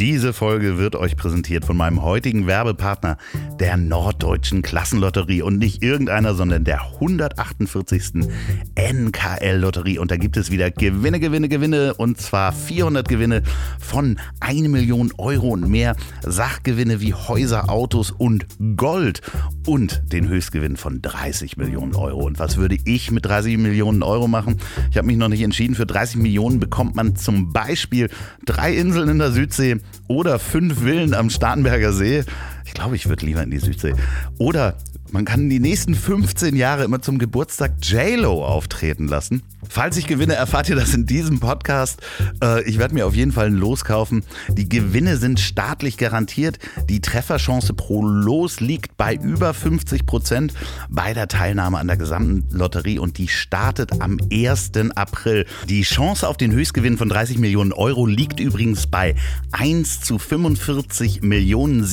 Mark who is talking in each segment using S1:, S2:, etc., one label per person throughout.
S1: Diese Folge wird euch präsentiert von meinem heutigen Werbepartner, der Norddeutschen Klassenlotterie. Und nicht irgendeiner, sondern der 148. NKL-Lotterie. Und da gibt es wieder Gewinne, Gewinne, Gewinne. Und zwar 400 Gewinne von 1 Million Euro und mehr. Sachgewinne wie Häuser, Autos und Gold. Und den Höchstgewinn von 30 Millionen Euro. Und was würde ich mit 30 Millionen Euro machen? Ich habe mich noch nicht entschieden. Für 30 Millionen bekommt man zum Beispiel drei Inseln in der Südsee oder fünf Villen am Starnberger See. Ich glaube, ich würde lieber in die Südsee. Oder man kann die nächsten 15 Jahre immer zum Geburtstag JLo auftreten lassen. Falls ich gewinne, erfahrt ihr das in diesem Podcast. Äh, ich werde mir auf jeden Fall ein Los kaufen. Die Gewinne sind staatlich garantiert. Die Trefferchance pro Los liegt bei über 50 Prozent bei der Teilnahme an der gesamten Lotterie und die startet am 1. April. Die Chance auf den Höchstgewinn von 30 Millionen Euro liegt übrigens bei 1 zu 45 Millionen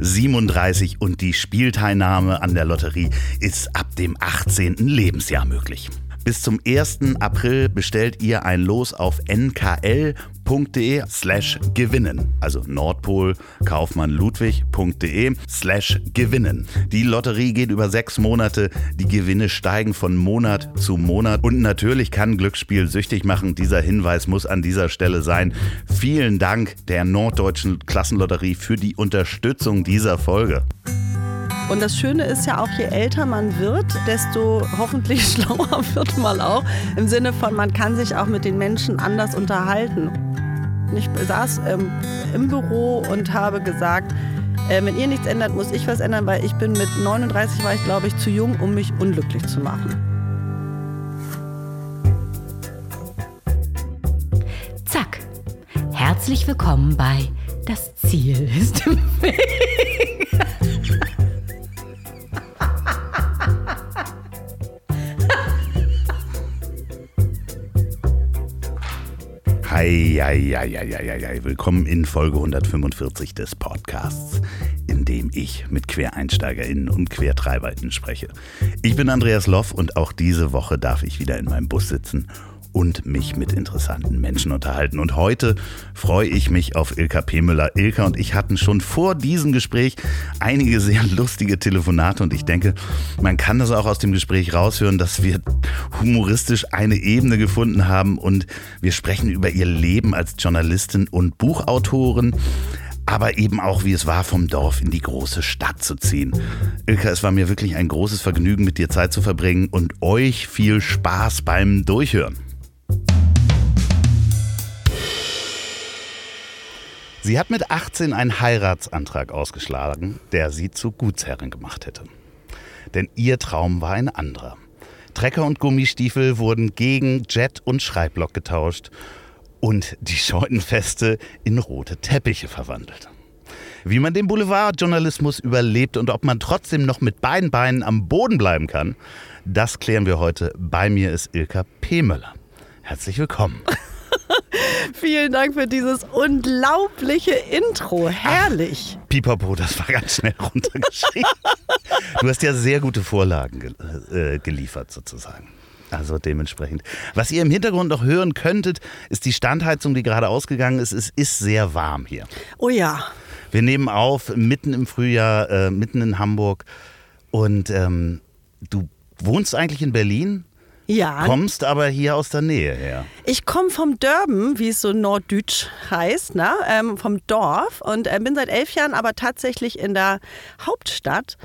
S1: 724.737 und die Spielteilnahme an der Lotterie ist ab dem 8. 18. Lebensjahr möglich. Bis zum 1. April bestellt ihr ein Los auf nkl.de slash gewinnen. Also Nordpol Kaufmann Ludwig.de slash gewinnen. Die Lotterie geht über sechs Monate. Die Gewinne steigen von Monat zu Monat. Und natürlich kann Glücksspiel süchtig machen. Dieser Hinweis muss an dieser Stelle sein. Vielen Dank der Norddeutschen Klassenlotterie für die Unterstützung dieser Folge.
S2: Und das Schöne ist ja auch, je älter man wird, desto hoffentlich schlauer wird man auch. Im Sinne von, man kann sich auch mit den Menschen anders unterhalten. Ich saß ähm, im Büro und habe gesagt, äh, wenn ihr nichts ändert, muss ich was ändern, weil ich bin mit 39, war ich glaube ich zu jung, um mich unglücklich zu machen.
S3: Zack. Herzlich willkommen bei Das Ziel ist im Weg.
S1: Eieieiei. Willkommen in Folge 145 des Podcasts, in dem ich mit QuereinsteigerInnen und QuertreiberInnen spreche. Ich bin Andreas Loff und auch diese Woche darf ich wieder in meinem Bus sitzen und mich mit interessanten Menschen unterhalten. Und heute freue ich mich auf Ilka Pemüller. Ilka und ich hatten schon vor diesem Gespräch einige sehr lustige Telefonate und ich denke, man kann das auch aus dem Gespräch raushören, dass wir humoristisch eine Ebene gefunden haben und wir sprechen über ihr Leben als Journalistin und Buchautorin aber eben auch, wie es war, vom Dorf in die große Stadt zu ziehen. Ilka, es war mir wirklich ein großes Vergnügen, mit dir Zeit zu verbringen und euch viel Spaß beim Durchhören. Sie hat mit 18 einen Heiratsantrag ausgeschlagen, der sie zu Gutsherrin gemacht hätte. Denn ihr Traum war ein anderer. Trecker und Gummistiefel wurden gegen Jet und Schreibblock getauscht und die Scheunenfeste in rote Teppiche verwandelt. Wie man den Boulevardjournalismus überlebt und ob man trotzdem noch mit beiden Beinen am Boden bleiben kann, das klären wir heute. Bei mir ist Ilka Pemöller. Herzlich willkommen.
S2: Vielen Dank für dieses unglaubliche Intro. Herrlich.
S1: Ach, Pipapo, das war ganz schnell runtergeschrieben. du hast ja sehr gute Vorlagen ge äh, geliefert, sozusagen. Also dementsprechend. Was ihr im Hintergrund noch hören könntet, ist die Standheizung, die gerade ausgegangen ist. Es ist sehr warm hier.
S2: Oh ja.
S1: Wir nehmen auf mitten im Frühjahr, äh, mitten in Hamburg. Und ähm, du wohnst eigentlich in Berlin?
S2: Ja.
S1: Kommst aber hier aus der Nähe her.
S2: Ich komme vom Dörben, wie es so norddeutsch heißt, ne? Ähm, vom Dorf und äh, bin seit elf Jahren aber tatsächlich in der Hauptstadt.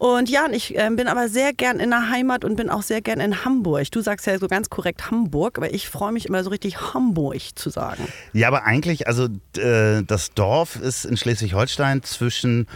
S2: Und ja, ich äh, bin aber sehr gern in der Heimat und bin auch sehr gern in Hamburg. Du sagst ja so ganz korrekt Hamburg, aber ich freue mich immer so richtig Hamburg zu sagen.
S1: Ja, aber eigentlich, also äh, das Dorf ist in Schleswig-Holstein zwischen,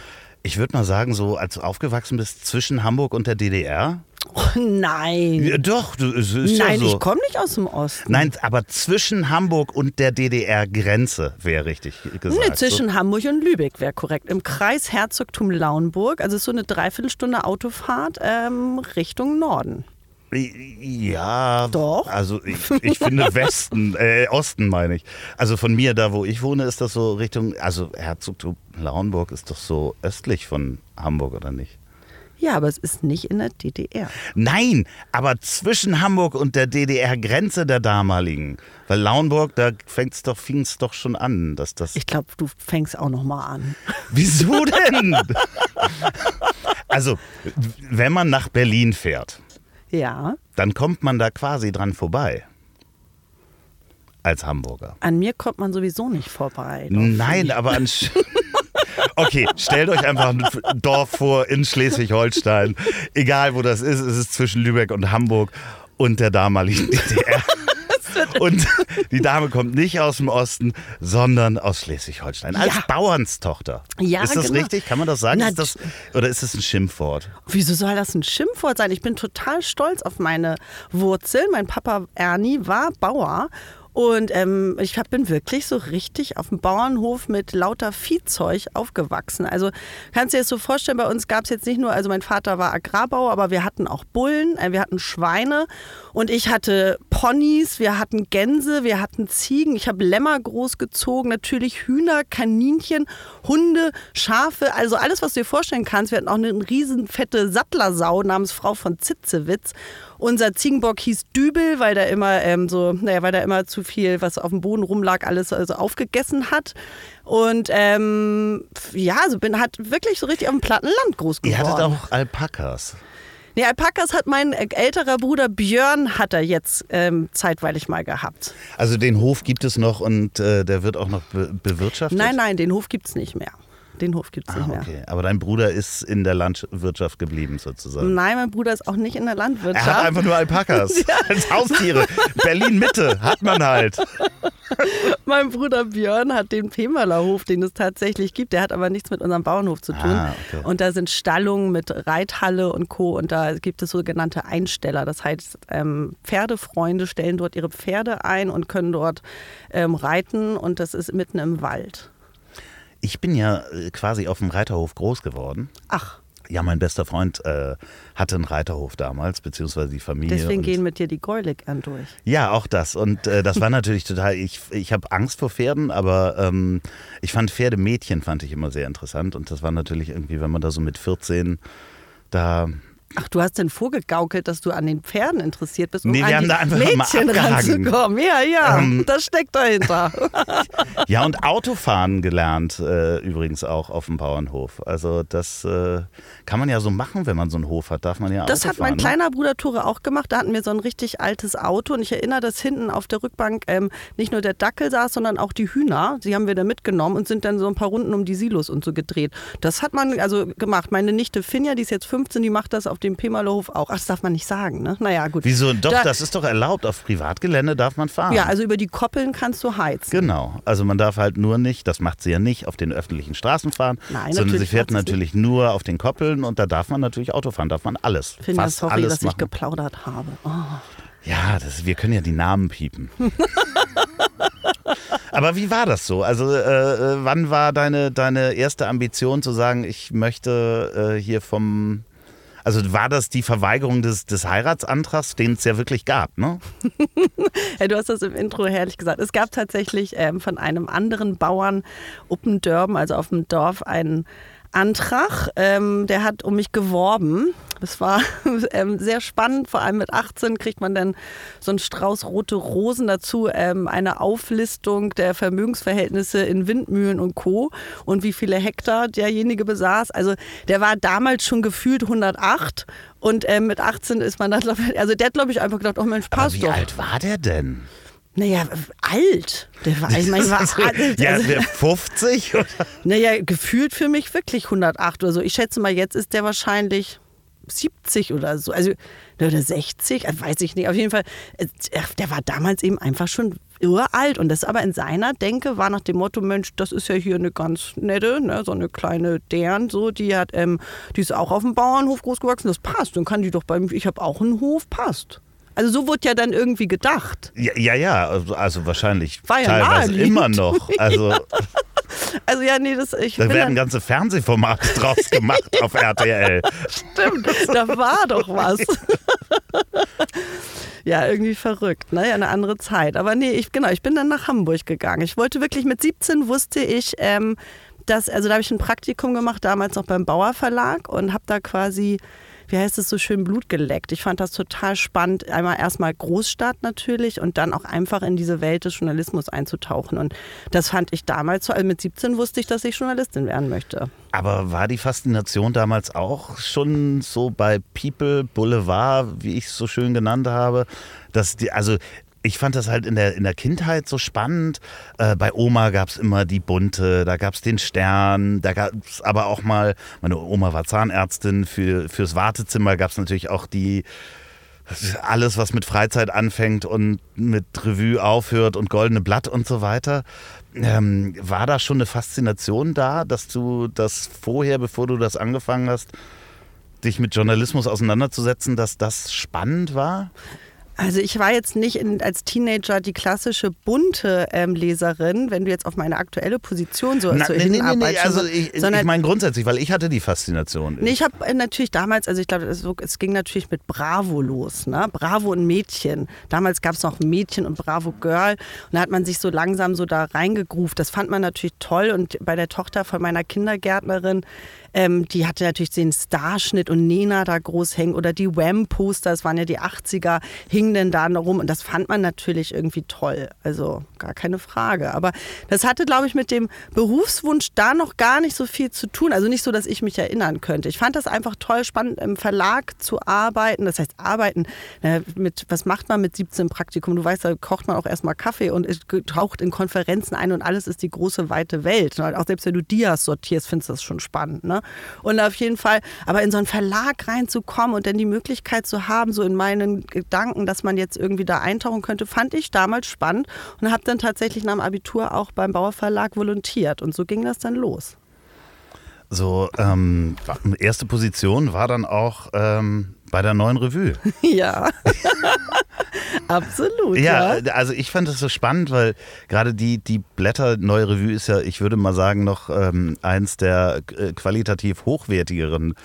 S1: ich würde mal sagen, so als du aufgewachsen bist, zwischen Hamburg und der DDR.
S2: Oh, nein.
S1: Ja, doch, es ist
S2: nein,
S1: ja so.
S2: ich komme nicht aus dem Osten.
S1: Nein, aber zwischen Hamburg und der DDR-Grenze wäre richtig gesagt.
S2: Nee, zwischen Hamburg und Lübeck wäre korrekt. Im Kreis Herzogtum Lauenburg, also so eine Dreiviertelstunde Autofahrt ähm, Richtung Norden.
S1: Ja,
S2: Doch.
S1: Also ich, ich finde Westen, äh, Osten meine ich. Also von mir, da wo ich wohne, ist das so Richtung, also Herzogtum Lauenburg ist doch so östlich von Hamburg, oder nicht?
S2: Ja, aber es ist nicht in der DDR.
S1: Nein, aber zwischen Hamburg und der DDR-Grenze der damaligen. Weil Lauenburg, da fängt's doch, fing es doch schon an, dass das.
S2: Ich glaube, du fängst auch noch mal an.
S1: Wieso denn? also, wenn man nach Berlin fährt,
S2: Ja,
S1: dann kommt man da quasi dran vorbei. Als Hamburger.
S2: an mir kommt man sowieso nicht vorbei.
S1: Nein, aber an. Okay, stellt euch einfach ein Dorf vor in Schleswig-Holstein. Egal wo das ist, es ist zwischen Lübeck und Hamburg und der damaligen DDR. Und die Dame kommt nicht aus dem Osten, sondern aus Schleswig-Holstein. Als
S2: Ja.
S1: Bauernstochter.
S2: Ja,
S1: ist das
S2: genau.
S1: richtig? Kann man das sagen?
S2: Na,
S1: ist das, oder ist das ein Schimpfwort?
S2: Wieso soll das ein Schimpfwort sein? Ich bin total stolz auf meine Wurzeln. Mein Papa Ernie war Bauer. Und ähm, ich hab, bin wirklich so richtig auf dem Bauernhof mit lauter Viehzeug aufgewachsen. Also kannst du dir das so vorstellen, bei uns gab es jetzt nicht nur, also mein Vater war Agrarbauer, aber wir hatten auch Bullen, äh, wir hatten Schweine und ich hatte Ponys, wir hatten Gänse, wir hatten Ziegen, ich habe Lämmer großgezogen, natürlich Hühner, Kaninchen, Hunde, Schafe, also alles, was du dir vorstellen kannst. Wir hatten auch eine riesen fette Sattlersau namens Frau von Zitzewitz. Unser Ziegenbock hieß Dübel, weil der immer ähm, so, naja, weil der immer zu viel, was auf dem Boden rumlag, alles also aufgegessen hat. Und ähm, ja, also bin hat wirklich so richtig auf dem platten Land groß geworden.
S1: Ihr hattet auch Alpakas.
S2: Nee, Alpakas hat mein äh, älterer Bruder Björn hat er jetzt ähm, zeitweilig mal gehabt.
S1: Also den Hof gibt es noch und äh, der wird auch noch be bewirtschaftet?
S2: Nein, nein, den Hof gibt's nicht mehr. Den Hof gibt's
S1: Ah,
S2: nicht mehr.
S1: okay. Aber dein Bruder ist in der Landwirtschaft geblieben sozusagen.
S2: Nein, mein Bruder ist auch nicht in der
S1: Er
S2: Landwirtschaft.
S1: hat einfach nur Alpakas als Haustiere. Berlin Mitte hat man halt.
S2: Mein Bruder Björn hat den Pemaler Hof, den es tatsächlich gibt. Der hat aber nichts mit unserem Bauernhof zu tun.
S1: Ah, okay.
S2: Und da sind Stallungen mit Reithalle und Co. Und da gibt es sogenannte Einsteller. Das heißt, ähm, Pferdefreunde stellen dort ihre Pferde ein und können dort ähm, reiten. Und das ist mitten im Wald.
S1: Ich bin ja äh, quasi auf dem Reiterhof groß geworden.
S2: Ach,
S1: Ja, mein bester Freund äh, hatte einen Reiterhof damals, beziehungsweise die Familie.
S2: deswegen gehen mit dir die Gäuligern durch.
S1: Ja, auch das. Und äh, das war natürlich total, ich, ich habe Angst vor Pferden, aber ähm, ich fand Pferdemädchen fand ich immer sehr interessant. Und das war natürlich irgendwie, wenn man da so mit 14 da
S2: Ach, du hast denn vorgegaukelt, dass du an den Pferden interessiert bist, um
S1: Nee, wir haben
S2: die
S1: da einfach mal
S2: Mädchen
S1: abgehangen.
S2: ranzukommen. Ja, ja,
S1: Ähm.
S2: das steckt dahinter.
S1: Ja, und Autofahren gelernt äh, übrigens auch auf dem Bauernhof. Also das äh, kann man ja so machen, wenn man so einen Hof hat, darf man ja
S2: Das
S1: Auto
S2: hat mein
S1: ne?
S2: kleiner Bruder Tore auch gemacht. Da hatten wir so ein richtig altes Auto und ich erinnere, dass hinten auf der Rückbank ähm, nicht nur der Dackel saß, sondern auch die Hühner. Die haben wir da mitgenommen und sind dann so ein paar Runden um die Silos und so gedreht. Das hat man also gemacht. Meine Nichte Finja, die ist jetzt 15, die macht das auf dem Pemerlohof auch. Ach, das darf man nicht sagen, ne? Naja, gut.
S1: Wieso? Doch,
S2: Da-
S1: das ist doch erlaubt. Auf Privatgelände darf man fahren.
S2: Ja, also über die Koppeln kannst du heizen.
S1: Genau. Also man darf halt nur nicht, das macht sie ja nicht, auf den öffentlichen Straßen fahren,
S2: Nein,
S1: sondern sie fährt natürlich nur auf den Koppeln und da darf man natürlich Auto fahren, darf man alles.
S2: Finja,
S1: fast
S2: sorry,
S1: alles
S2: dass ich
S1: machen.
S2: geplaudert habe. Oh.
S1: Ja, das, wir können ja die Namen piepen. Aber wie war das so? Also äh, äh, wann war deine, deine erste Ambition zu sagen, ich möchte äh, hier vom... Also war das die Verweigerung des, des Heiratsantrags, den es ja wirklich gab, ne?
S2: Ja, du hast das im Intro herrlich gesagt. Es gab tatsächlich ähm, von einem anderen Bauern Uppendörben, also auf dem Dorf, einen Antrag. Ähm, der hat um mich geworben. Das war ähm, sehr spannend. Vor allem mit 18 kriegt man dann so einen Strauß rote Rosen dazu, ähm, eine Auflistung der Vermögensverhältnisse in Windmühlen und Co. und wie viele Hektar derjenige besaß. Also der war damals schon gefühlt 108 und ähm, mit 18 ist man ich- also der hat glaube ich einfach gedacht, oh Mensch,
S1: Aber
S2: passt
S1: wie
S2: doch.
S1: alt war der denn?
S2: Naja, alt. Der war, ich meine, war alt.
S1: ja,
S2: Also,
S1: der 50? Oder?
S2: naja, gefühlt für mich wirklich 108 oder so. Ich schätze mal, jetzt ist der wahrscheinlich 70 oder so. Also, oder 60, äh, weiß ich nicht. Auf jeden Fall, äh, der war damals eben einfach schon uralt. Und das aber in seiner Denke war nach dem Motto, Mensch, das ist ja hier eine ganz nette, ne, so eine kleine Dern, so, die hat, ähm, die ist auch auf dem Bauernhof groß gewachsen, das passt. Dann kann die doch bei mir, ich habe auch einen Hof, passt. Also so wurde ja dann irgendwie gedacht.
S1: Ja, ja, ja, also, also wahrscheinlich
S2: War ja
S1: teilweise
S2: naheliegend.
S1: immer noch. Also
S2: Also ja, nee, das ich
S1: da werden ganze Fernsehformate draus gemacht auf RTL.
S2: stimmt, da war doch was. ja, irgendwie verrückt, ne? Eine andere Zeit. Aber nee, ich genau, ich bin dann nach Hamburg gegangen. Ich wollte wirklich mit 17 wusste ich, ähm, das, also da habe ich ein Praktikum gemacht, damals noch beim Bauer Verlag und habe da quasi wie heißt es so schön, Blut geleckt. Ich fand das total spannend, einmal erstmal Großstadt natürlich und dann auch einfach in diese Welt des Journalismus einzutauchen. Und das fand ich damals, also mit 17 wusste ich, dass ich Journalistin werden möchte.
S1: Aber war die Faszination damals auch schon so bei People Boulevard, wie ich es so schön genannt habe? Dass die, also ich fand das halt in der, in der Kindheit so spannend. Äh, bei Oma gab es immer die bunte, da gab es den Stern, da gab es aber auch mal, meine Oma war Zahnärztin, für, fürs Wartezimmer gab es natürlich auch die, alles, was mit Freizeit anfängt und mit Revue aufhört und Goldene Blatt und so weiter. Ähm, war da schon eine Faszination da, dass du das vorher, bevor du das angefangen hast, dich mit Journalismus auseinanderzusetzen, dass das spannend war?
S2: Also ich war jetzt nicht in, als Teenager die klassische bunte ähm, Leserin, wenn du jetzt auf meine aktuelle Position so,
S1: Na,
S2: so
S1: nee, nee, nee, nee, also
S2: so,
S1: ich, ich meine grundsätzlich, weil ich hatte die Faszination.
S2: Nee, ich habe äh, natürlich damals, also ich glaube, es, es, ging natürlich mit Bravo los, ne? Bravo und Mädchen. Damals gab es noch Mädchen und Bravo Girl und da hat man sich so langsam so da reingegruft. Das fand man natürlich toll und bei der Tochter von meiner Kindergärtnerin ähm, die hatte natürlich den Starschnitt und Nena da groß hängen oder die Wham-Poster, das waren ja die 80er, hingen denn da rum und das fand man natürlich irgendwie toll. Also gar keine Frage. Aber das hatte, glaube ich, mit dem Berufswunsch da noch gar nicht so viel zu tun. Also nicht so, dass ich mich erinnern könnte. Ich fand das einfach toll, spannend im Verlag zu arbeiten. Das heißt, arbeiten mit, was macht man mit 17 Praktikum? Du weißt, da kocht man auch erstmal Kaffee und taucht in Konferenzen ein und alles ist die große, weite Welt. Auch selbst wenn du Dias sortierst, findest du das schon spannend. Ne? Und auf jeden Fall, aber in so einen Verlag reinzukommen und dann die Möglichkeit zu haben, so in meinen Gedanken, dass man jetzt irgendwie da eintauchen könnte, fand ich damals spannend und habe dann tatsächlich nach dem Abitur auch beim Bauer Verlag volontiert. Und so ging das dann los.
S1: So, ähm, erste Position war dann auch ähm, bei der neuen Revue.
S2: Ja. Absolut. Ja,
S1: ja, also ich fand es so spannend, weil gerade die, die Blätter Neue Revue ist ja, ich würde mal sagen, noch ähm, eins der äh, qualitativ hochwertigeren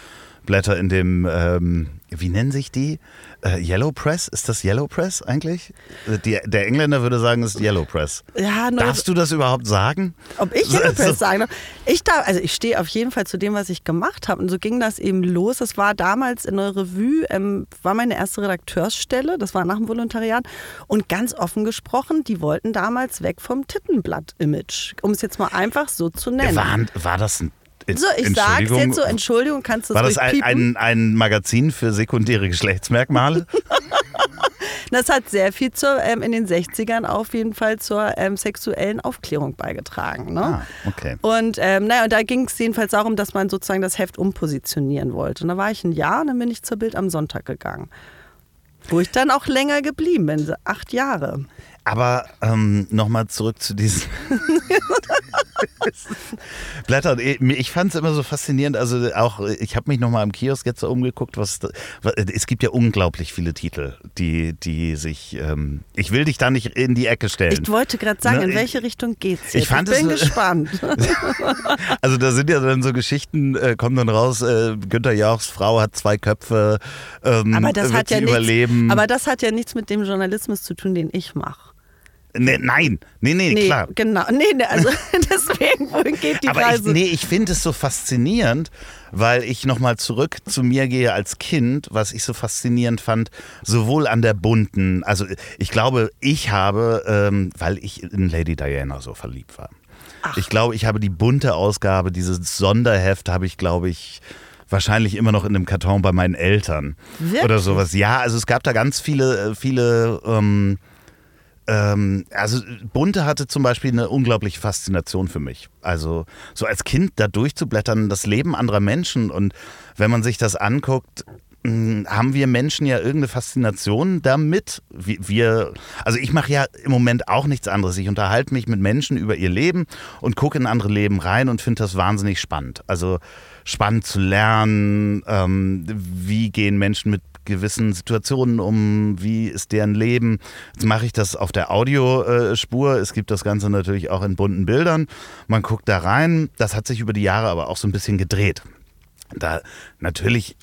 S1: Blätter in dem, ähm, wie nennen sich die? Äh, Yellow Press? Ist das Yellow Press eigentlich? Äh, die, der Engländer würde sagen, es ist Yellow Press. Ja, Darfst du das überhaupt sagen?
S2: Ob ich Yellow Press sagen darf? Ich darf, also ich stehe auf jeden Fall zu dem, was ich gemacht habe. Und so ging das eben los. Das war damals in der Revue, ähm, war meine erste Redakteursstelle. Das war nach dem Volontariat. Und ganz offen gesprochen, die wollten damals weg vom Tittenblatt-Image. Um es jetzt mal einfach so zu nennen.
S1: War, war das ein
S2: so, ich sag's jetzt so, Entschuldigung, kannst du
S1: War das ein, ein, ein, Magazin für sekundäre Geschlechtsmerkmale?
S2: das hat sehr viel zur, ähm, in den 60ern auf jeden Fall zur ähm, sexuellen Aufklärung beigetragen. Ne?
S1: Ah, okay.
S2: Und, ähm, naja, und da ging es jedenfalls darum, dass man sozusagen das Heft umpositionieren wollte. Und da war ich ein Jahr und dann bin ich zur Bild am Sonntag gegangen. Wo ich dann auch länger geblieben bin, acht Jahre.
S1: Aber ähm, nochmal zurück zu diesen Blättern. Ich fand es immer so faszinierend. Also auch, ich habe mich nochmal im Kiosk jetzt so umgeguckt. Was, es gibt ja unglaublich viele Titel, die, die sich. Ähm, ich will dich da nicht in die Ecke stellen.
S2: Ich wollte gerade sagen, ne? in welche Richtung geht's jetzt?
S1: Ich,
S2: ich bin
S1: es,
S2: gespannt.
S1: also da sind ja dann so Geschichten, äh, kommen dann raus. Äh, Günther Jauchs Frau hat zwei Köpfe. Ähm,
S2: aber das hat ja
S1: überleben.
S2: Nichts, aber das hat ja nichts mit dem Journalismus zu tun, den ich mache.
S1: Nee, nein, nee, nee, nee, klar.
S2: Genau, nee, nee also deswegen, wohin geht die
S1: Aber
S2: Reise?
S1: Ich, nee, ich finde es so faszinierend, weil ich nochmal zurück zu mir gehe als Kind, was ich so faszinierend fand, sowohl an der bunten, also ich glaube, ich habe, ähm, weil ich in Lady Diana so verliebt war. Ach. Ich glaube, ich habe die bunte Ausgabe, dieses Sonderheft habe ich, glaube ich, wahrscheinlich immer noch in einem Karton bei meinen Eltern
S2: Wirklich?
S1: oder sowas. Ja, also es gab da ganz viele, viele ähm, ähm, also Bunte hatte zum Beispiel eine unglaubliche Faszination für mich. Also so als Kind da durchzublättern, das Leben anderer Menschen und wenn man sich das anguckt, hm, haben wir Menschen ja irgendeine Faszination damit. Wir, also ich mache ja im Moment auch nichts anderes. Ich unterhalte mich mit Menschen über ihr Leben und gucke in andere Leben rein und finde das wahnsinnig spannend. Also spannend zu lernen, ähm, wie gehen Menschen mit gewissen Situationen um, wie ist deren Leben. Jetzt mache ich das auf der Audiospur. Es gibt das Ganze natürlich auch in bunten Bildern. Man guckt da rein. Das hat sich über die Jahre aber auch so ein bisschen gedreht. Da natürlich,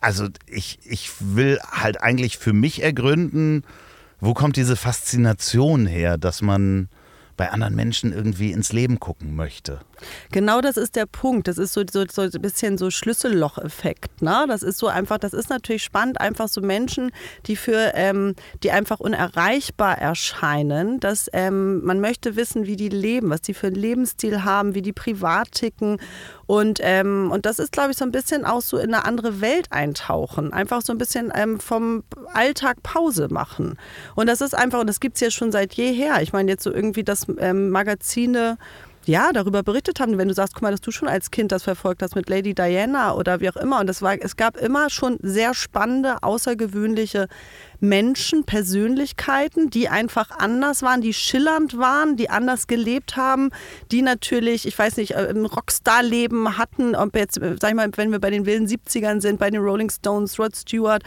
S1: also ich, ich will halt eigentlich für mich ergründen, wo kommt diese Faszination her, dass man bei anderen Menschen irgendwie ins Leben gucken möchte.
S2: Genau das ist der Punkt. Das ist so, so, so ein bisschen so Schlüsselloch-Effekt. Ne? Das ist so einfach, das ist natürlich spannend, einfach so Menschen, die für, ähm, die einfach unerreichbar erscheinen, dass ähm, man möchte wissen, wie die leben, was die für einen Lebensstil haben, wie die privat ticken und, ähm, und das ist, glaube ich, so ein bisschen auch so in eine andere Welt eintauchen. Einfach so ein bisschen ähm, vom Alltag Pause machen. Und das ist einfach, und das gibt es ja schon seit jeher. Ich meine, jetzt so irgendwie, dass ähm, Magazine ja, darüber berichtet haben, wenn du sagst, guck mal, dass du schon als Kind das verfolgt hast mit Lady Diana oder wie auch immer. Und das war, es gab immer schon sehr spannende, außergewöhnliche Menschen, Persönlichkeiten, die einfach anders waren, die schillernd waren, die anders gelebt haben, die natürlich, ich weiß nicht, äh, ein Rockstar-Leben hatten, ob jetzt, äh, sag ich mal, wenn wir bei den wilden 70ern sind, bei den Rolling Stones, Rod Stewart,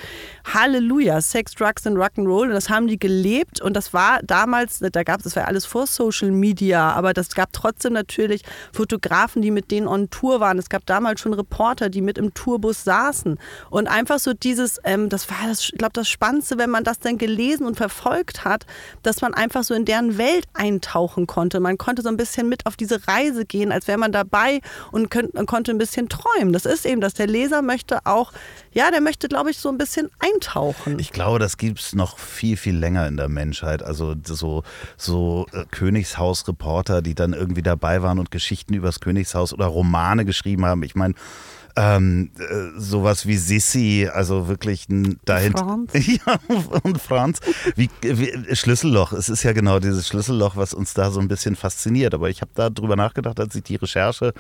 S2: Halleluja, Sex, Drugs und Rock'n'Roll. Und das haben die gelebt. Und das war damals, da gab es, das war alles vor Social Media, aber das gab trotzdem natürlich Fotografen, die mit denen on Tour waren. Es gab damals schon Reporter, die mit im Tourbus saßen. Und einfach so dieses, ähm, das war das, ich glaube, das Spannendste, wenn man das dann gelesen und verfolgt hat, dass man einfach so in deren Welt eintauchen konnte. Man konnte so ein bisschen mit auf diese Reise gehen, als wäre man dabei und könnt, konnte ein bisschen träumen. Das ist eben, dass der Leser möchte auch, ja, der möchte, glaube ich, so ein bisschen eintauchen.
S1: Ich glaube, das gibt es noch viel, viel länger in der Menschheit. Also so, so äh, Königshaus-Reporter, die dann irgendwie dabei waren und Geschichten übers Königshaus oder Romane geschrieben haben. Ich meine, ähm, äh, sowas wie Sissi, also wirklich dahinter.
S2: Franz.
S1: Ja, und Franz. Wie, wie, Schlüsselloch. Es ist ja genau dieses Schlüsselloch, was uns da so ein bisschen fasziniert. Aber ich habe da drüber nachgedacht, als ich die Recherche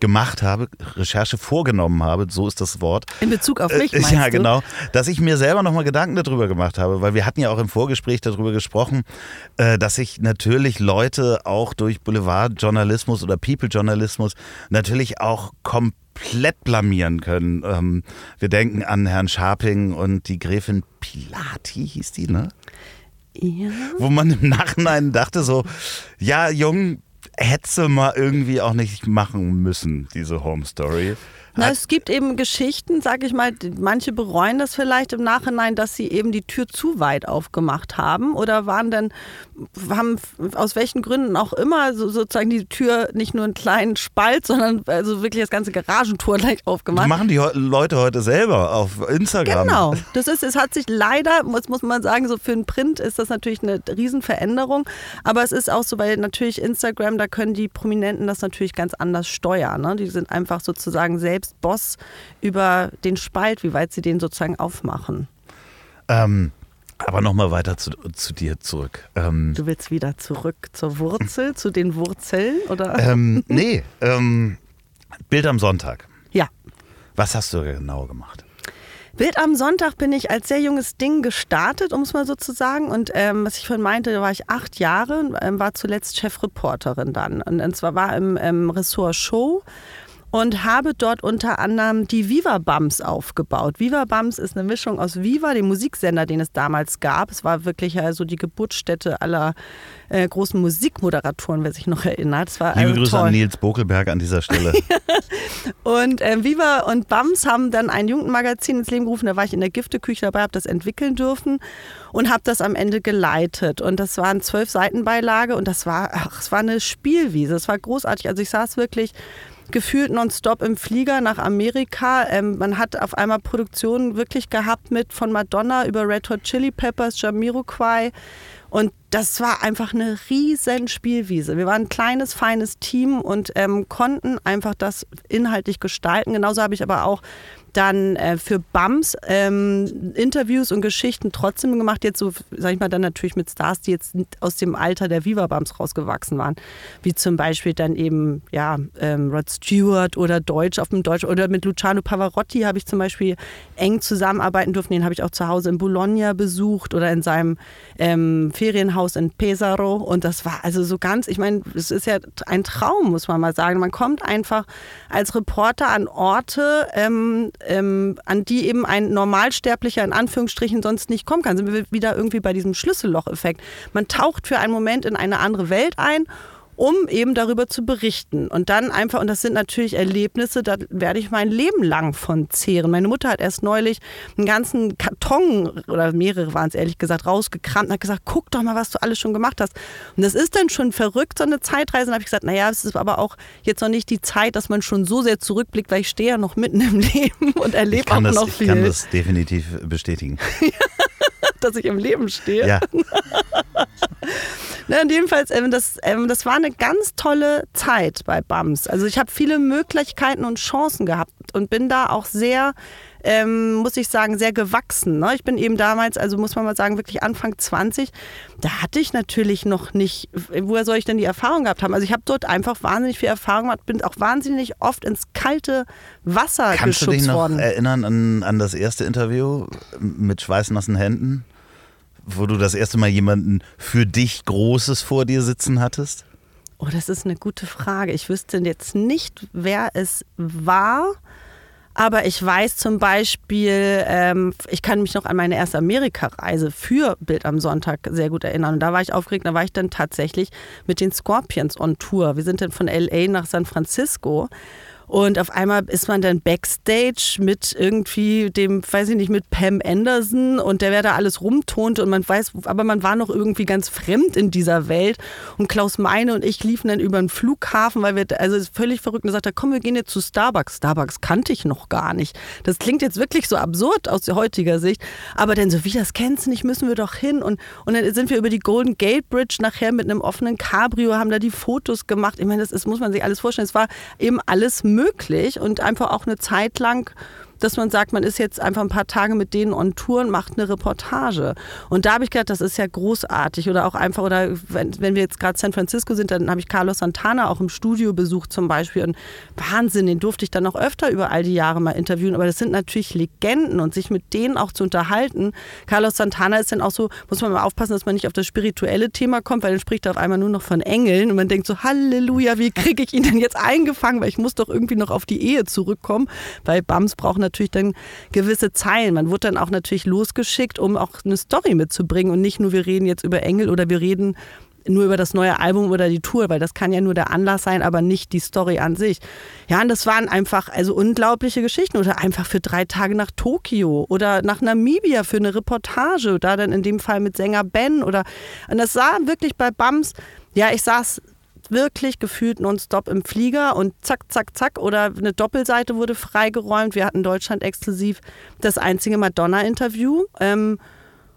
S1: gemacht habe, Recherche vorgenommen habe, so ist das Wort.
S2: In Bezug auf mich,
S1: äh,
S2: meinst
S1: Ja, genau. Dass ich mir selber nochmal Gedanken darüber gemacht habe, weil wir hatten ja auch im Vorgespräch darüber gesprochen, äh, dass sich natürlich Leute auch durch Boulevardjournalismus oder People-Journalismus natürlich auch komplett blamieren können. Ähm, wir denken an Herrn Scharping und die Gräfin Pilati hieß die, ne?
S2: Ja.
S1: Wo man im Nachhinein dachte so, ja, Jung, hättest du mal irgendwie auch nicht machen müssen, diese Home Story.
S2: Na, es gibt eben Geschichten, sag ich mal, die- manche bereuen das vielleicht im Nachhinein, dass sie eben die Tür zu weit aufgemacht haben oder waren dann, haben aus welchen Gründen auch immer so, sozusagen die Tür nicht nur einen kleinen Spalt, sondern also wirklich das ganze Garagentor gleich
S1: Das
S2: aufgemacht.
S1: machen die Leute heute selber auf Instagram.
S2: Genau, das ist, es hat sich leider, muss, muss man sagen, so für einen Print ist das natürlich eine Riesenveränderung, aber es ist auch so, weil natürlich Instagram, da können die Prominenten das natürlich ganz anders steuern. Ne? Die sind einfach sozusagen selbst Boss über den Spalt, wie weit sie den sozusagen aufmachen.
S1: Ähm, aber nochmal weiter zu, zu dir zurück. Ähm,
S2: Du willst wieder zurück zur Wurzel, zu den Wurzeln, oder?
S1: ähm, nee, ähm, Bild am Sonntag.
S2: Ja.
S1: Was hast du genau gemacht?
S2: Bild am Sonntag bin ich als sehr junges Ding gestartet, um es mal so zu sagen. Und ähm, was ich vorhin meinte, da war ich acht Jahre, ähm, war zuletzt Chefreporterin dann. Und, und zwar war im ähm, Ressort Show und habe dort unter anderem die Viva Bums aufgebaut. Viva Bums ist eine Mischung aus Viva, dem Musiksender, den es damals gab. Es war wirklich also die Geburtsstätte aller äh, großen Musikmoderatoren, wer sich noch erinnert. Es war
S1: Liebe
S2: also
S1: Grüße
S2: toll.
S1: an Nils Bokelberg an dieser Stelle.
S2: Und äh, Viva und Bams haben dann ein Jugendmagazin ins Leben gerufen. Da war ich in der Gifteküche dabei, habe das entwickeln dürfen und habe das am Ende geleitet. Und das waren zwölf Seitenbeilage und das war, ach, es war eine Spielwiese. Es war großartig. Also ich saß wirklich gefühlt nonstop im Flieger nach Amerika. Ähm, man hat auf einmal Produktionen wirklich gehabt mit von Madonna über Red Hot Chili Peppers, Jamiroquai. Und das war einfach eine riesen Spielwiese. Wir waren ein kleines, feines Team und ähm, konnten einfach das inhaltlich gestalten. Genauso habe ich aber auch dann äh, für BAMS ähm, Interviews und Geschichten trotzdem gemacht. Jetzt so, sag ich mal, dann natürlich mit Stars, die jetzt aus dem Alter der Viva BAMS rausgewachsen waren. Wie zum Beispiel dann eben, ja, ähm, Rod Stewart oder Deutsch auf dem Deutsch oder mit Luciano Pavarotti habe ich zum Beispiel eng zusammenarbeiten dürfen. Den habe ich auch zu Hause in Bologna besucht oder in seinem ähm, Ferienhaus in Pesaro. Und das war also so ganz, ich meine, es ist ja ein Traum, muss man mal sagen. Man kommt einfach als Reporter an Orte, ähm, ähm, an die eben ein Normalsterblicher in Anführungsstrichen sonst nicht kommen kann. Sind wir wieder irgendwie bei diesem Schlüsselloch-Effekt. Man taucht für einen Moment in eine andere Welt ein um eben darüber zu berichten. Und dann einfach, und das sind natürlich Erlebnisse, da werde ich mein Leben lang von zehren. Meine Mutter hat erst neulich einen ganzen Karton, oder mehrere waren es ehrlich gesagt, rausgekramt und hat gesagt, guck doch mal, was du alles schon gemacht hast. Und das ist dann schon verrückt, so eine Zeitreise. Und habe ich gesagt, naja, es ist aber auch jetzt noch nicht die Zeit, dass man schon so sehr zurückblickt, weil ich stehe ja noch mitten im Leben und erlebe auch
S1: das,
S2: noch viel.
S1: Ich kann das definitiv bestätigen.
S2: dass ich im Leben stehe.
S1: Ja.
S2: Na, jedenfalls, ähm, das, ähm, das war eine ganz tolle Zeit bei BAMS. Also ich habe viele Möglichkeiten und Chancen gehabt und bin da auch sehr, ähm, muss ich sagen, sehr gewachsen. Ne? Ich bin eben damals, also muss man mal sagen, wirklich Anfang 20. Da hatte ich natürlich noch nicht, woher soll ich denn die Erfahrung gehabt haben? Also ich habe dort einfach wahnsinnig viel Erfahrung gemacht, bin auch wahnsinnig oft ins kalte Wasser
S1: Kannst du dich
S2: geschubst
S1: noch
S2: worden.
S1: erinnern an, an das erste Interview mit schweißnassen Händen? Wo du das erste Mal jemanden für dich Großes vor dir sitzen hattest?
S2: Oh, das ist eine gute Frage. Ich wüsste jetzt nicht, wer es war. Aber ich weiß zum Beispiel, ähm, ich kann mich noch an meine erste Amerika-Reise für Bild am Sonntag sehr gut erinnern. Und da war ich aufgeregt, da war ich dann tatsächlich mit den Scorpions on Tour. Wir sind dann von LA nach San Francisco. Und auf einmal ist man dann backstage mit irgendwie dem, weiß ich nicht, mit Pam Anderson und der wer da alles rumtonte und man weiß, aber man war noch irgendwie ganz fremd in dieser Welt. Und Klaus Meine und ich liefen dann über den Flughafen, weil wir, also ist völlig verrückt und sagte, komm, wir gehen jetzt zu Starbucks. Starbucks kannte ich noch gar nicht. Das klingt jetzt wirklich so absurd aus heutiger Sicht, aber dann so, wie das kennst du nicht, müssen wir doch hin. Und, und dann sind wir über die Golden Gate Bridge nachher mit einem offenen Cabrio, haben da die Fotos gemacht. Ich meine, das ist, muss man sich alles vorstellen. Es war eben alles möglich und einfach auch eine Zeit lang dass man sagt, man ist jetzt einfach ein paar Tage mit denen on Tour und macht eine Reportage. Und da habe ich gedacht, das ist ja großartig. Oder auch einfach, oder wenn, wenn wir jetzt gerade San Francisco sind, dann habe ich Carlos Santana auch im Studio besucht zum Beispiel. Und Wahnsinn, den durfte ich dann auch öfter über all die Jahre mal interviewen. Aber das sind natürlich Legenden und sich mit denen auch zu unterhalten. Carlos Santana ist dann auch so, muss man mal aufpassen, dass man nicht auf das spirituelle Thema kommt, weil dann spricht er auf einmal nur noch von Engeln und man denkt so, Halleluja, wie kriege ich ihn denn jetzt eingefangen? Weil ich muss doch irgendwie noch auf die Ehe zurückkommen, weil Bams braucht natürlich dann gewisse Zeilen. Man wurde dann auch natürlich losgeschickt, um auch eine Story mitzubringen und nicht nur, wir reden jetzt über Engel oder wir reden nur über das neue Album oder die Tour, weil das kann ja nur der Anlass sein, aber nicht die Story an sich. Ja, und das waren einfach also unglaubliche Geschichten oder einfach für drei Tage nach Tokio oder nach Namibia für eine Reportage, da dann in dem Fall mit Sänger Ben oder und das sah wirklich bei Bams, ja, ich saß wirklich gefühlt nonstop im Flieger und zack, zack, zack. Oder eine Doppelseite wurde freigeräumt. Wir hatten Deutschland exklusiv das einzige Madonna-Interview. Ähm,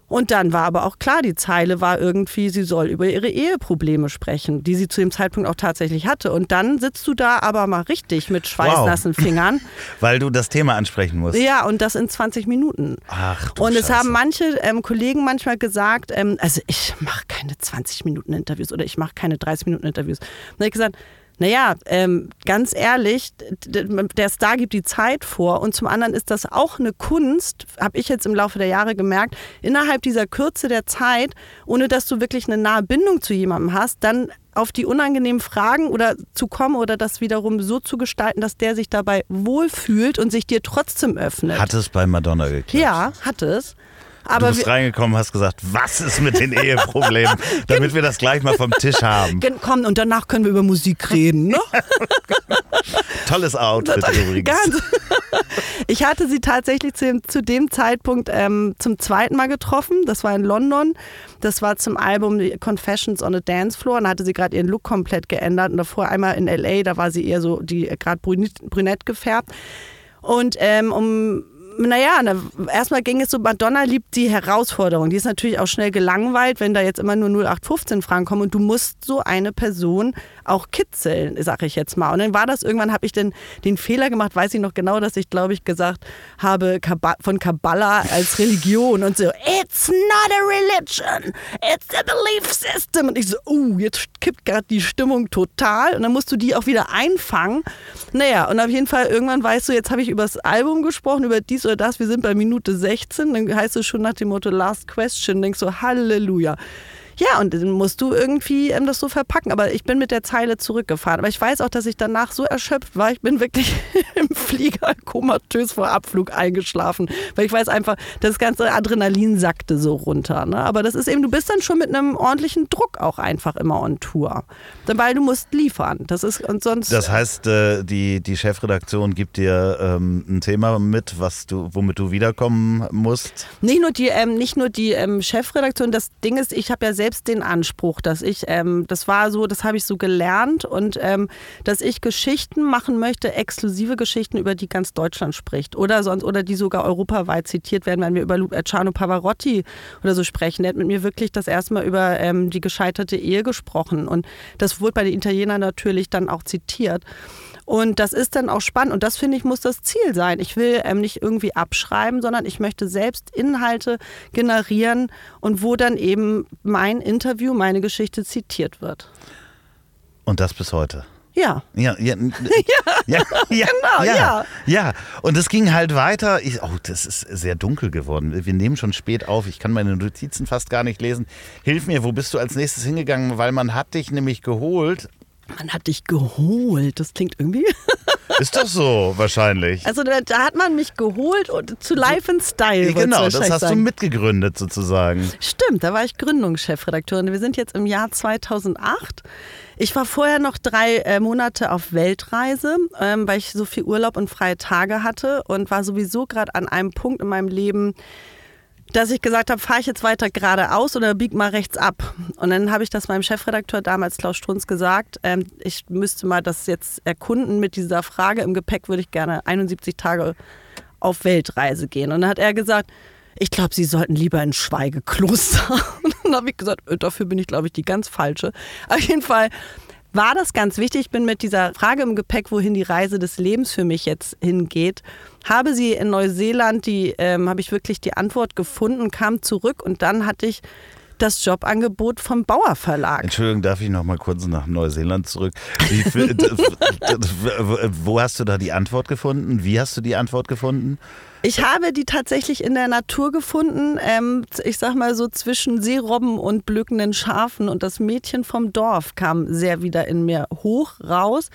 S2: und dann war aber auch klar, die Zeile war irgendwie, sie soll über ihre Eheprobleme sprechen, die sie zu dem Zeitpunkt auch tatsächlich hatte. Und dann sitzt du da aber mal richtig mit schweißnassen wow. Fingern.
S1: Weil du das Thema ansprechen musst.
S2: Ja, und das in 20 Minuten.
S1: Ach, du
S2: und es
S1: Scheiße.
S2: haben manche ähm, Kollegen manchmal gesagt, ähm, also ich mache keine 20 Minuten Interviews oder ich mache keine 30 Minuten Interviews. Und dann habe ich gesagt, naja, ähm, ganz ehrlich, der Star gibt die Zeit vor und zum anderen ist das auch eine Kunst, habe ich jetzt im Laufe der Jahre gemerkt, innerhalb dieser Kürze der Zeit, ohne dass du wirklich eine nahe Bindung zu jemandem hast, dann auf die unangenehmen Fragen oder zu kommen oder das wiederum so zu gestalten, dass der sich dabei wohlfühlt und sich dir trotzdem öffnet.
S1: Hat es bei Madonna geklappt?
S2: Ja, hat es. Aber
S1: du bist reingekommen, hast gesagt, was ist mit den Eheproblemen, damit wir das gleich mal vom Tisch haben.
S2: Komm, und danach können wir über Musik reden. Ne?
S1: Tolles Outfit übrigens.
S2: Ganz. Ich hatte sie tatsächlich zu, zu dem Zeitpunkt ähm, zum zweiten Mal getroffen. Das war in London. Das war zum Album Confessions on a Dance Floor. Da hatte sie gerade ihren Look komplett geändert. Und davor einmal in LA, da war sie eher so, die gerade brünett gefärbt. Und ähm, um naja, na, erstmal ging es so, Madonna liebt die Herausforderung. Die ist natürlich auch schnell gelangweilt, wenn da jetzt immer nur 0815 Fragen kommen und du musst so eine Person auch kitzeln, sag ich jetzt mal. Und dann war das irgendwann, habe ich den, den Fehler gemacht, weiß ich noch genau, dass ich, glaube ich, gesagt habe von Kabbalah als Religion und so, it's not a religion, it's a belief system. Und ich so, oh, jetzt kippt gerade die Stimmung total und dann musst du die auch wieder einfangen. Naja, und auf jeden Fall irgendwann weißt du, jetzt habe ich über das Album gesprochen, über dies oder das, wir sind bei Minute 16, dann heißt es schon nach dem Motto Last Question, denkst du, Halleluja. Ja, und dann musst du irgendwie ähm, das so verpacken. Aber ich bin mit der Zeile zurückgefahren. Aber ich weiß auch, dass ich danach so erschöpft war. Ich bin wirklich im Flieger komatös vor Abflug eingeschlafen. Weil ich weiß einfach, das ganze Adrenalin sackte so runter. Ne? Aber das ist eben, du bist dann schon mit einem ordentlichen Druck auch einfach immer on Tour. Weil du musst liefern. Das ist und sonst.
S1: Das heißt, äh, die, die Chefredaktion gibt dir ähm, ein Thema mit, was du, womit du wiederkommen musst?
S2: Nicht nur die, ähm, nicht nur die ähm, Chefredaktion. Das Ding ist, ich habe ja selbst den Anspruch, dass ich, ähm, das war so, das habe ich so gelernt und ähm, dass ich Geschichten machen möchte, exklusive Geschichten, über die ganz Deutschland spricht oder sonst oder die sogar europaweit zitiert werden, wenn wir über Luciano Pavarotti oder so sprechen. Der hat mit mir wirklich das erste Mal über ähm, die gescheiterte Ehe gesprochen und das wurde bei den Italienern natürlich dann auch zitiert. Und das ist dann auch spannend. Und das finde ich, muss das Ziel sein. Ich will ähm, nicht irgendwie abschreiben, sondern ich möchte selbst Inhalte generieren und wo dann eben mein Interview, meine Geschichte zitiert wird.
S1: Und das bis heute.
S2: Ja.
S1: Ja, ja, ja, ja,
S2: genau,
S1: ja,
S2: ja.
S1: ja. Und es ging halt weiter. Ich, oh, das ist sehr dunkel geworden. Wir nehmen schon spät auf. Ich kann meine Notizen fast gar nicht lesen. Hilf mir, wo bist du als nächstes hingegangen? Weil man hat dich nämlich geholt.
S2: Man hat dich geholt. Das klingt irgendwie.
S1: Ist doch so, wahrscheinlich.
S2: Also da, da hat man mich geholt und zu Life in Style.
S1: genau, das hast du
S2: sagen.
S1: mitgegründet sozusagen.
S2: Stimmt, da war ich Gründungschefredakteurin. Wir sind jetzt im Jahr 2008. Ich war vorher noch drei äh, Monate auf Weltreise, ähm, weil ich so viel Urlaub und freie Tage hatte und war sowieso gerade an einem Punkt in meinem Leben, dass ich gesagt habe, fahre ich jetzt weiter geradeaus oder bieg mal rechts ab. Und dann habe ich das meinem Chefredakteur damals, Klaus Strunz, gesagt. Ähm, ich müsste mal das jetzt erkunden mit dieser Frage. Im Gepäck würde ich gerne 71 Tage auf Weltreise gehen. Und dann hat er gesagt, ich glaube, Sie sollten lieber in Schweigekloster. Und dann habe ich gesagt, äh, dafür bin ich, glaube ich, die ganz falsche. Auf jeden Fall war das ganz wichtig. Ich bin mit dieser Frage im Gepäck, wohin die Reise des Lebens für mich jetzt hingeht, habe sie in Neuseeland, die ähm, habe ich wirklich die Antwort gefunden, kam zurück und dann hatte ich das Jobangebot vom Bauer Verlag.
S1: Entschuldigung, darf ich noch mal kurz nach Neuseeland zurück? Wie wo hast du da die Antwort gefunden? Wie hast du die Antwort gefunden?
S2: Ich habe die tatsächlich in der Natur gefunden. Ähm, ich sag mal so zwischen Seerobben und blökenden Schafen. Und das Mädchen vom Dorf kam sehr wieder in mir hoch raus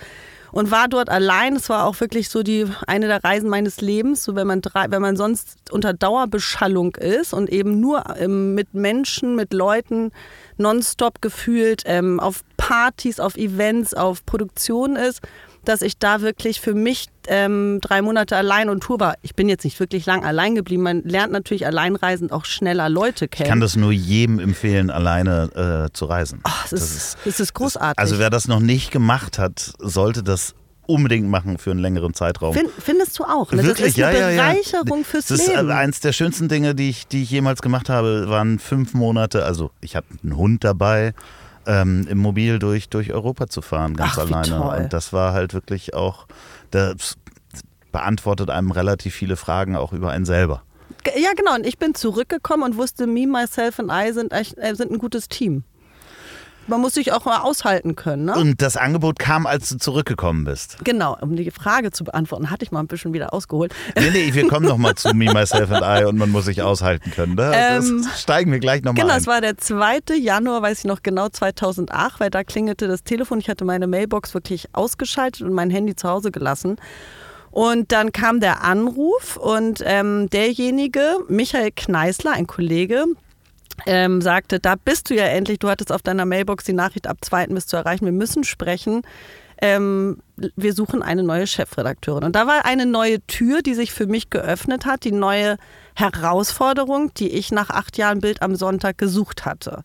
S2: und war dort allein. Es war auch wirklich so die eine der Reisen meines Lebens. So wenn man drei, wenn man sonst unter Dauerbeschallung ist und eben nur ähm, mit Menschen, mit Leuten nonstop gefühlt ähm, auf Partys, auf Events, auf Produktionen ist dass ich da wirklich für mich ähm, drei Monate allein und Tour war. Ich bin jetzt nicht wirklich lang allein geblieben. Man lernt natürlich alleinreisend auch schneller Leute kennen.
S1: Ich kann das nur jedem empfehlen, alleine äh, zu reisen.
S2: Ach, das, ist, das ist großartig.
S1: Also wer das noch nicht gemacht hat, sollte das unbedingt machen für einen längeren Zeitraum.
S2: Find, findest du auch? Ne?
S1: Wirklich,
S2: das ist eine
S1: ja, ja, ja.
S2: Bereicherung fürs
S1: Das ist
S2: Leben.
S1: äh, eins der schönsten Dinge, die ich, die ich jemals gemacht habe, waren fünf Monate. Also ich hatte einen Hund dabei ähm, im Mobil durch, durch Europa zu fahren, ganz
S2: Ach,
S1: alleine. Und das war halt wirklich auch, das beantwortet einem relativ viele Fragen auch über einen selber.
S2: Ja, genau. Und ich bin zurückgekommen und wusste, me, myself and I sind, echt- äh, sind ein gutes Team. Man muss sich auch mal aushalten können. Ne?
S1: Und das Angebot kam, als du zurückgekommen bist.
S2: Genau, um die Frage zu beantworten, hatte ich mal ein bisschen wieder ausgeholt.
S1: Nee, nee, wir kommen nochmal zu Me, Myself and I und man muss sich aushalten können. Da
S2: Ähm,
S1: das steigen wir gleich nochmal
S2: Genau,
S1: ein.
S2: es war der 2. Januar, weiß ich noch genau, 2008, weil da klingelte das Telefon. Ich hatte meine Mailbox wirklich ausgeschaltet und mein Handy zu Hause gelassen. Und dann kam der Anruf und ähm, derjenige, Michael Kneißler, ein Kollege, ähm, sagte, da bist du ja endlich, du hattest auf deiner Mailbox die Nachricht ab 2. bist zu erreichen, wir müssen sprechen. Ähm, wir suchen eine neue Chefredakteurin. Und da war eine neue Tür, die sich für mich geöffnet hat, die neue Herausforderung, die ich nach acht Jahren Bild am Sonntag gesucht hatte.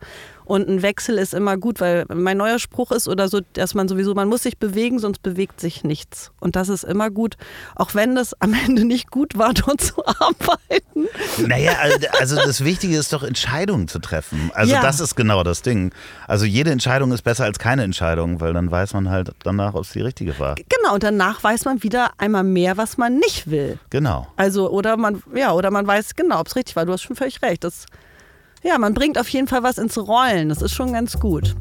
S2: Und ein Wechsel ist immer gut, weil mein neuer Spruch ist oder so, dass man sowieso, man muss sich bewegen, sonst bewegt sich nichts. Und das ist immer gut, auch wenn das am Ende nicht gut war, dort zu arbeiten.
S1: Naja, also- das Wichtige ist doch, Entscheidungen zu treffen. Also
S2: Ja.
S1: das ist genau das Ding. Also jede Entscheidung ist besser als keine Entscheidung, weil dann weiß man halt danach, ob es die richtige war.
S2: Genau, und danach weiß man wieder einmal mehr, was man nicht will.
S1: Genau.
S2: Also, oder man, ja, oder man weiß genau, ob es richtig war. Du hast schon völlig recht. Das, ja, man bringt auf jeden Fall was ins Rollen. Das ist schon ganz gut.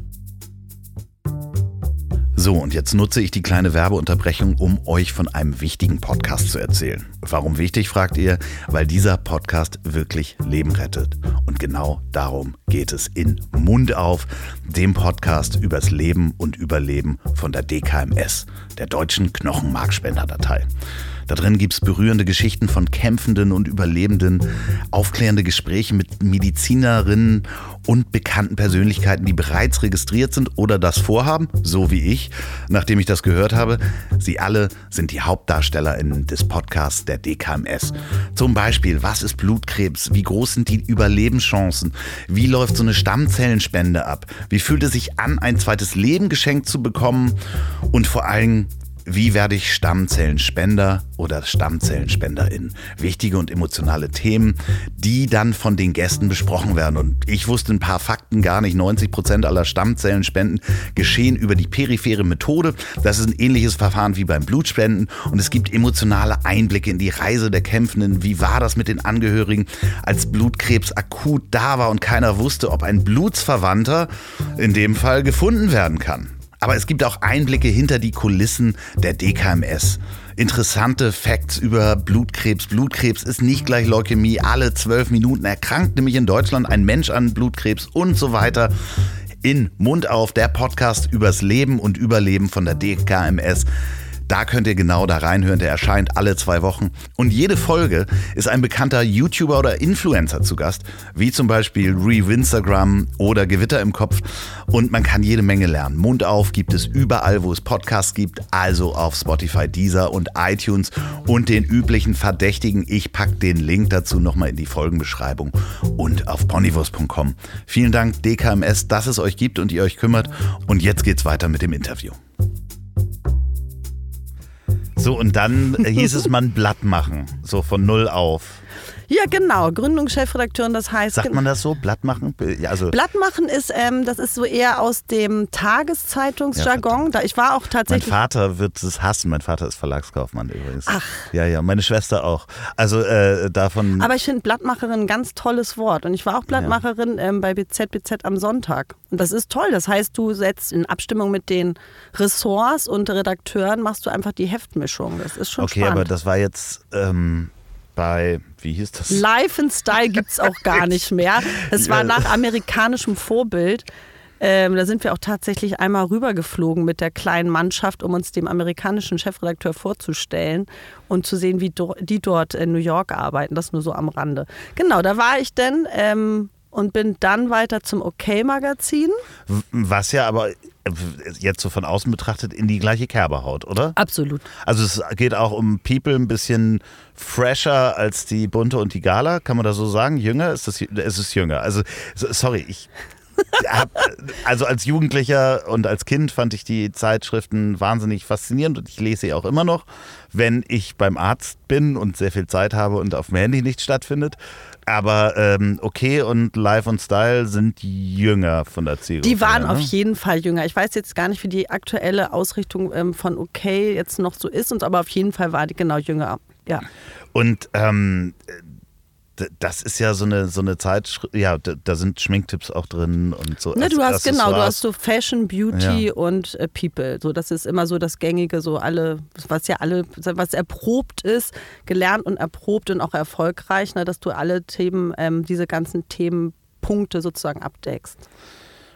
S1: So und jetzt nutze ich die kleine Werbeunterbrechung, um euch von einem wichtigen Podcast zu erzählen. Warum wichtig, fragt ihr? Weil dieser Podcast wirklich Leben rettet. Und genau darum geht es in Mund auf, dem Podcast übers Leben und Überleben von der DKMS, der Deutschen Knochenmarkspenderdatei. Da drin gibt es berührende Geschichten von Kämpfenden und Überlebenden, aufklärende Gespräche mit Medizinerinnen und bekannten Persönlichkeiten, die bereits registriert sind oder das vorhaben, so wie ich, nachdem ich das gehört habe. Sie alle sind die HauptdarstellerInnen des Podcasts der DKMS. Zum Beispiel, was ist Blutkrebs? Wie groß sind die Überlebenschancen? Wie läuft so eine Stammzellenspende ab? Wie fühlt es sich an, ein zweites Leben geschenkt zu bekommen? Und vor allem, wie werde ich Stammzellenspender oder Stammzellenspenderin? Wichtige und emotionale Themen, die dann von den Gästen besprochen werden. Und ich wusste ein paar Fakten gar nicht. 90 Prozent aller Stammzellenspenden geschehen über die periphere Methode. Das ist ein ähnliches Verfahren wie beim Blutspenden. Und es gibt emotionale Einblicke in die Reise der Kämpfenden. Wie war das mit den Angehörigen, als Blutkrebs akut da war und keiner wusste, ob ein Blutsverwandter in dem Fall gefunden werden kann? Aber es gibt auch Einblicke hinter die Kulissen der DKMS. Interessante Facts über Blutkrebs. Blutkrebs ist nicht gleich Leukämie. Alle zwölf Minuten erkrankt nämlich in Deutschland ein Mensch an Blutkrebs und so weiter. In Mund auf, der Podcast übers Leben und Überleben von der DKMS. Da könnt ihr genau da reinhören. Der erscheint alle zwei Wochen. Und jede Folge ist ein bekannter YouTuber oder Influencer zu Gast, wie zum Beispiel Rewinstagram oder Gewitter im Kopf. Und man kann jede Menge lernen. Mund auf gibt es überall, wo es Podcasts gibt, also auf Spotify, Deezer und iTunes und den üblichen Verdächtigen. Ich packe den Link dazu nochmal in die Folgenbeschreibung und auf ponywurst.com. Vielen Dank DKMS, dass es euch gibt und ihr euch kümmert. Und jetzt geht's weiter mit dem Interview. So, und dann hieß es man Blatt machen, so von null auf.
S2: Ja, genau. Gründungschefredakteurin, das heißt.
S1: Sagt man das so? Blatt machen? Ja, also
S2: Blatt machen ist, ähm, das ist so eher aus dem Tageszeitungsjargon. da, ich war auch
S1: mein
S2: tatsächlich.
S1: Vater wird es hassen. Mein Vater ist Verlagskaufmann übrigens. Ach. Ja, ja. Meine Schwester auch. Also äh, davon.
S2: Aber ich finde Blattmacherin ein ganz tolles Wort. Und ich war auch Blattmacherin ähm, bei BZBZ am Sonntag. Und das ist toll. Das heißt, du setzt in Abstimmung mit den Ressorts und Redakteuren, machst du einfach die Heftmischung. Das ist schon
S1: okay,
S2: spannend.
S1: aber das war jetzt ähm, bei, wie hieß das?
S2: Life and Style gibt es auch gar nicht mehr. Es war nach amerikanischem Vorbild. Ähm, da sind wir auch tatsächlich einmal rübergeflogen mit der kleinen Mannschaft, um uns dem amerikanischen Chefredakteur vorzustellen und zu sehen, wie do die dort in New York arbeiten. Das nur so am Rande. Genau, da war ich denn ähm, und bin dann weiter zum OK-Magazin.
S1: W- Was ja aber äh, jetzt so von außen betrachtet in die gleiche Kerbe haut, oder?
S2: Absolut.
S1: Also es geht auch um People ein bisschen fresher als die Bunte und die Gala, kann man das so sagen? Jünger? Ist das, es ist jünger. Also so- sorry, ich hab, also als Jugendlicher und als Kind fand ich die Zeitschriften wahnsinnig faszinierend und ich lese sie auch immer noch, wenn ich beim Arzt bin und sehr viel Zeit habe und auf dem Handy nichts stattfindet. Aber ähm, okay und Life und Style sind jünger von der Zielgruppe.
S2: Die waren
S1: her,
S2: auf
S1: ne?
S2: jeden Fall jünger. Ich weiß jetzt gar nicht, wie die aktuelle Ausrichtung ähm, von OK jetzt noch so ist, und aber auf jeden Fall war die genau jünger. Ja.
S1: Und ähm, das ist ja so eine, so eine Zeit, ja, da, sind Schminktipps auch drin und so.
S2: Ne, du hast genau, du hast so Fashion, Beauty
S1: Ja.
S2: und äh, People. So, das ist immer so das Gängige, so alle, was ja alle, was erprobt ist, gelernt und erprobt und auch erfolgreich, ne, dass du alle Themen, ähm, diese ganzen Themenpunkte sozusagen abdeckst.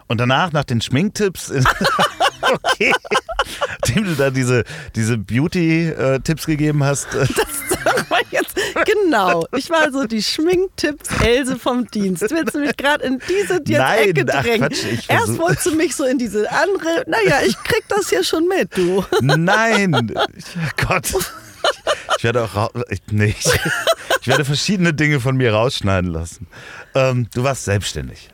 S1: Und danach, nach den Schminktipps, okay, dem du da diese, diese Beauty-Tipps gegeben hast, äh,
S2: Aber jetzt, genau, ich war so die Schminktipps Else vom Dienst. Willst du mich gerade in diese jetzt
S1: Nein,
S2: Ecke
S1: ach
S2: drängen?
S1: Quatsch, ich
S2: Erst wolltest du mich so in diese andere, naja, ich krieg das hier schon mit, du.
S1: nein, Gott, ich werde auch, ich, nee, ich, ich werde verschiedene Dinge von mir rausschneiden lassen. Ähm, du warst selbstständig.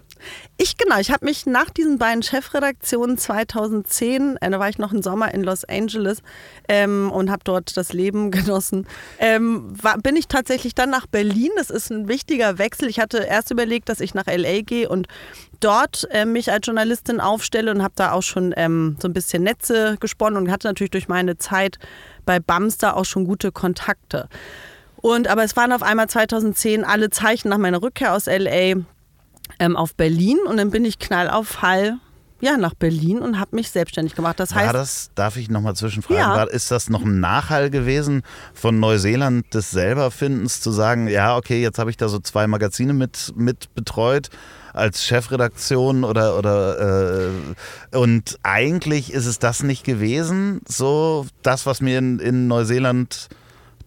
S2: Ich genau, ich habe mich nach diesen beiden Chefredaktionen 2010, äh, da war ich noch im Sommer in Los Angeles ähm, und habe dort das Leben genossen, ähm, war, bin ich tatsächlich dann nach Berlin. Das ist ein wichtiger Wechsel. Ich hatte erst überlegt, dass ich nach LA gehe und dort äh, mich als Journalistin aufstelle und habe da auch schon ähm, so ein bisschen Netze gesponnen und hatte natürlich durch meine Zeit bei Bamster auch schon gute Kontakte. Und aber es waren auf einmal 2010 alle Zeichen nach meiner Rückkehr aus LA ähm, auf Berlin und dann bin ich knall auf Fall ja, nach Berlin und habe mich selbstständig gemacht. Das
S1: War
S2: heißt,
S1: das, darf ich nochmal zwischenfragen,
S2: Ja.
S1: war, ist das noch ein Nachhall gewesen von Neuseeland des Selberfindens, zu sagen, ja, okay, jetzt habe ich da so zwei Magazine mit, mit betreut als Chefredaktion oder, oder äh, und eigentlich ist es das nicht gewesen, so das, was mir in, in Neuseeland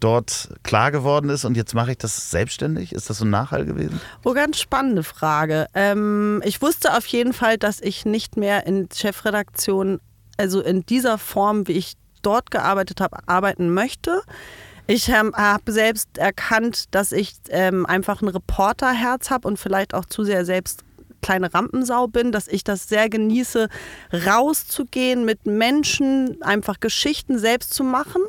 S1: dort klar geworden ist und jetzt mache ich das selbstständig? Ist das so ein Nachhall gewesen?
S2: Oh, ganz spannende Frage. Ähm, ich wusste auf jeden Fall, dass ich nicht mehr in Chefredaktion, also in dieser Form, wie ich dort gearbeitet habe, arbeiten möchte. Ich ähm, habe selbst erkannt, dass ich ähm, einfach ein Reporterherz habe und vielleicht auch zu sehr selbst kleine Rampensau bin, dass ich das sehr genieße, rauszugehen mit Menschen, einfach Geschichten selbst zu machen.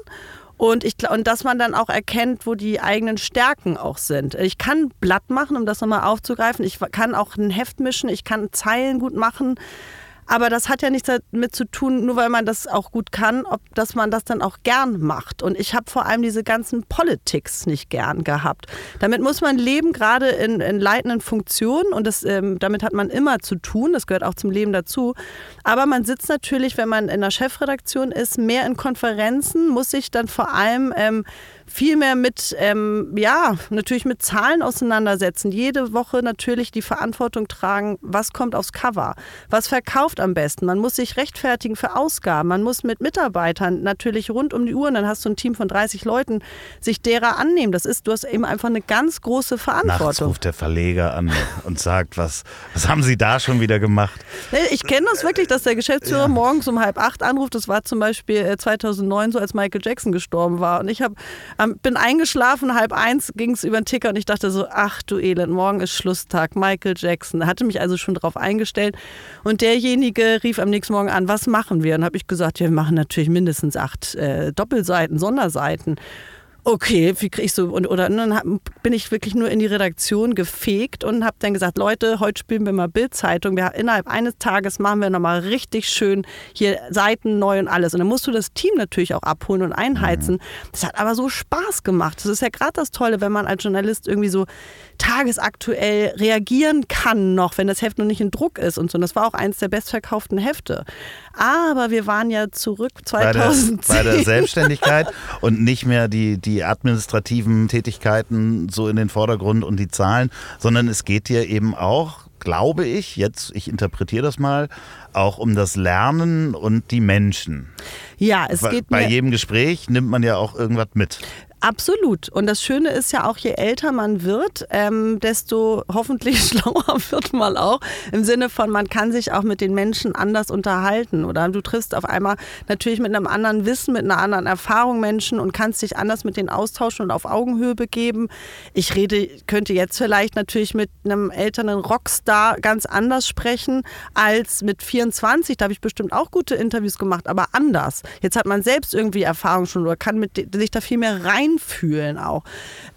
S2: Und, ich, und dass man dann auch erkennt, wo die eigenen Stärken auch sind. Ich kann Blatt machen, um das nochmal aufzugreifen. Ich kann auch ein Heft mischen, ich kann Zeilen gut machen. Aber das hat ja nichts damit zu tun, nur weil man das auch gut kann, ob dass man das dann auch gern macht. Und ich habe vor allem diese ganzen Politics nicht gern gehabt. Damit muss man leben, gerade in, in leitenden Funktionen. Und das, ähm, damit hat man immer zu tun. Das gehört auch zum Leben dazu. Aber man sitzt natürlich, wenn man in der Chefredaktion ist, mehr in Konferenzen, muss sich dann vor allem ähm, viel mehr mit, ähm, ja, natürlich mit Zahlen auseinandersetzen. Jede Woche natürlich die Verantwortung tragen, was kommt aufs Cover, was verkauft am besten. Man muss sich rechtfertigen für Ausgaben. Man muss mit Mitarbeitern natürlich rund um die Uhr, und dann hast du ein Team von 30 Leuten, sich derer annehmen. Das ist, du hast eben einfach eine ganz große
S1: Nachts
S2: Verantwortung.
S1: ruft der Verleger an und sagt, was, was haben Sie da schon wieder gemacht?
S2: Nee, Ich kenne das wirklich, dass der Geschäftsführer morgens um halb acht anruft. Das war zum Beispiel äh, 2009 so, als Michael Jackson gestorben war. Und ich hab, ähm, bin eingeschlafen, halb eins ging es über den Ticker und ich dachte so, ach du Elend, morgen ist Schlusstag, Michael Jackson. Hatte mich also schon darauf eingestellt. Und derjenige rief am nächsten Morgen an, was machen wir? Und habe ich gesagt, ja, wir machen natürlich mindestens acht äh, Doppelseiten, Sonderseiten. Okay, wie krieg ich so und oder und dann hab, bin ich wirklich nur in die Redaktion gefegt und habe dann gesagt, Leute, heute spielen wir mal Bildzeitung. Wir innerhalb eines Tages machen wir noch mal richtig schön hier Seiten neu und alles. Und dann musst du das Team natürlich auch abholen und einheizen. Das hat aber so Spaß gemacht. Das ist ja gerade das Tolle, wenn man als Journalist irgendwie so tagesaktuell reagieren kann noch, wenn das Heft noch nicht in Druck ist und so. Und das war auch eines der bestverkauften Hefte. Aber wir waren ja zurück
S1: bei der,
S2: 2010.
S1: bei der Selbstständigkeit und nicht mehr die, die administrativen Tätigkeiten so in den Vordergrund und die Zahlen, sondern es geht dir eben auch, glaube ich, jetzt, ich interpretiere das mal, auch um das Lernen und die Menschen.
S2: ja, es
S1: Bei-
S2: geht
S1: bei
S2: mir
S1: jedem Gespräch nimmt man ja auch irgendwas mit.
S2: Absolut. Und das Schöne ist ja auch, je älter man wird, ähm, desto hoffentlich schlauer wird man auch. Im Sinne von, man kann sich auch mit den Menschen anders unterhalten. Oder du triffst auf einmal natürlich mit einem anderen Wissen, mit einer anderen Erfahrung Menschen und kannst dich anders mit denen austauschen und auf Augenhöhe begeben. Ich rede, könnte jetzt vielleicht natürlich mit einem älteren Rockstar ganz anders sprechen als mit 24. Da habe ich bestimmt auch gute Interviews gemacht, aber anders. Jetzt hat man selbst irgendwie Erfahrung schon oder kann mit, sich da viel mehr reinfühlen auch.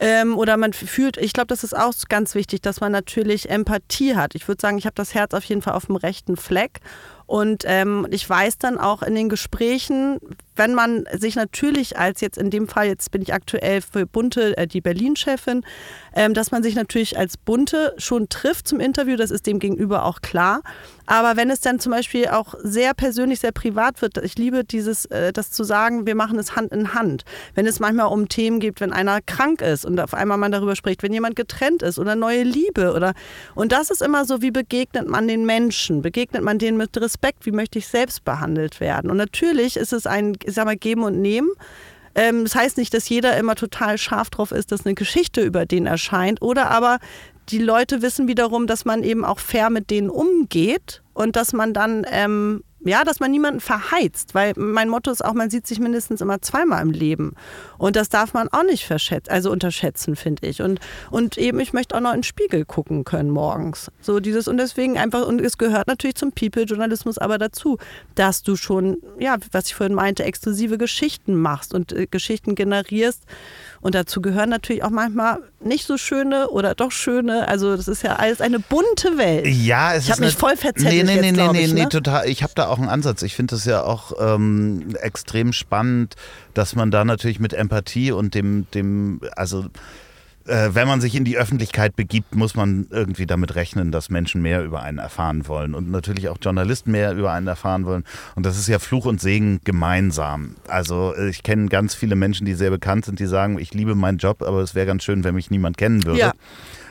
S2: Ähm, oder man fühlt, ich glaube, das ist auch ganz wichtig, dass man natürlich Empathie hat. Ich würde sagen, ich habe das Herz auf jeden Fall auf dem rechten Fleck. Und ähm, ich weiß dann auch in den Gesprächen, wenn man sich natürlich als jetzt in dem Fall, jetzt bin ich aktuell für Bunte äh, die Berlin-Chefin, ähm, dass man sich natürlich als Bunte schon trifft zum Interview, das ist dem Gegenüber auch klar. Aber wenn es dann zum Beispiel auch sehr persönlich, sehr privat wird, ich liebe dieses, äh, das zu sagen, wir machen es Hand in Hand. Wenn es manchmal um Themen geht, wenn einer krank ist und auf einmal man darüber spricht, wenn jemand getrennt ist oder neue Liebe oder und das ist immer so, wie begegnet man den Menschen? Begegnet man denen mit Respekt? Wie möchte ich selbst behandelt werden? Und natürlich ist es ein, ich sag mal, Geben und Nehmen. Ähm, das heißt nicht, dass jeder immer total scharf drauf ist, dass eine Geschichte über den erscheint. Oder aber die Leute wissen wiederum, dass man eben auch fair mit denen umgeht und dass man dann, ähm, ja, dass man niemanden verheizt. Weil mein Motto ist auch, man sieht sich mindestens immer zweimal im Leben. Und das darf man auch nicht verschätzen, also unterschätzen, finde ich. Und, und eben, ich möchte auch noch in den Spiegel gucken können morgens. So dieses, und deswegen einfach, und es gehört natürlich zum People-Journalismus aber dazu, dass du schon, ja, was ich vorhin meinte, exklusive Geschichten machst und äh, Geschichten generierst. Und dazu gehören natürlich auch manchmal nicht so schöne oder doch schöne. Also das ist ja alles eine bunte Welt.
S1: Ja, es
S2: Ich hab
S1: ist
S2: mich voll verzettelt
S1: Nee, nee,
S2: jetzt,
S1: nee, nee,
S2: ich,
S1: nee,
S2: ne?
S1: total. Ich habe da auch einen Ansatz. Ich finde es ja auch ähm, extrem spannend, dass man da natürlich mit Empathie und dem, dem, also äh, wenn man sich in die Öffentlichkeit begibt, muss man irgendwie damit rechnen, dass Menschen mehr über einen erfahren wollen und natürlich auch Journalisten mehr über einen erfahren wollen. Und das ist ja Fluch und Segen gemeinsam. Also äh, ich kenne ganz viele Menschen, die sehr bekannt sind, die sagen, ich liebe meinen Job, aber es wäre ganz schön, wenn mich niemand kennen würde.
S2: Ja.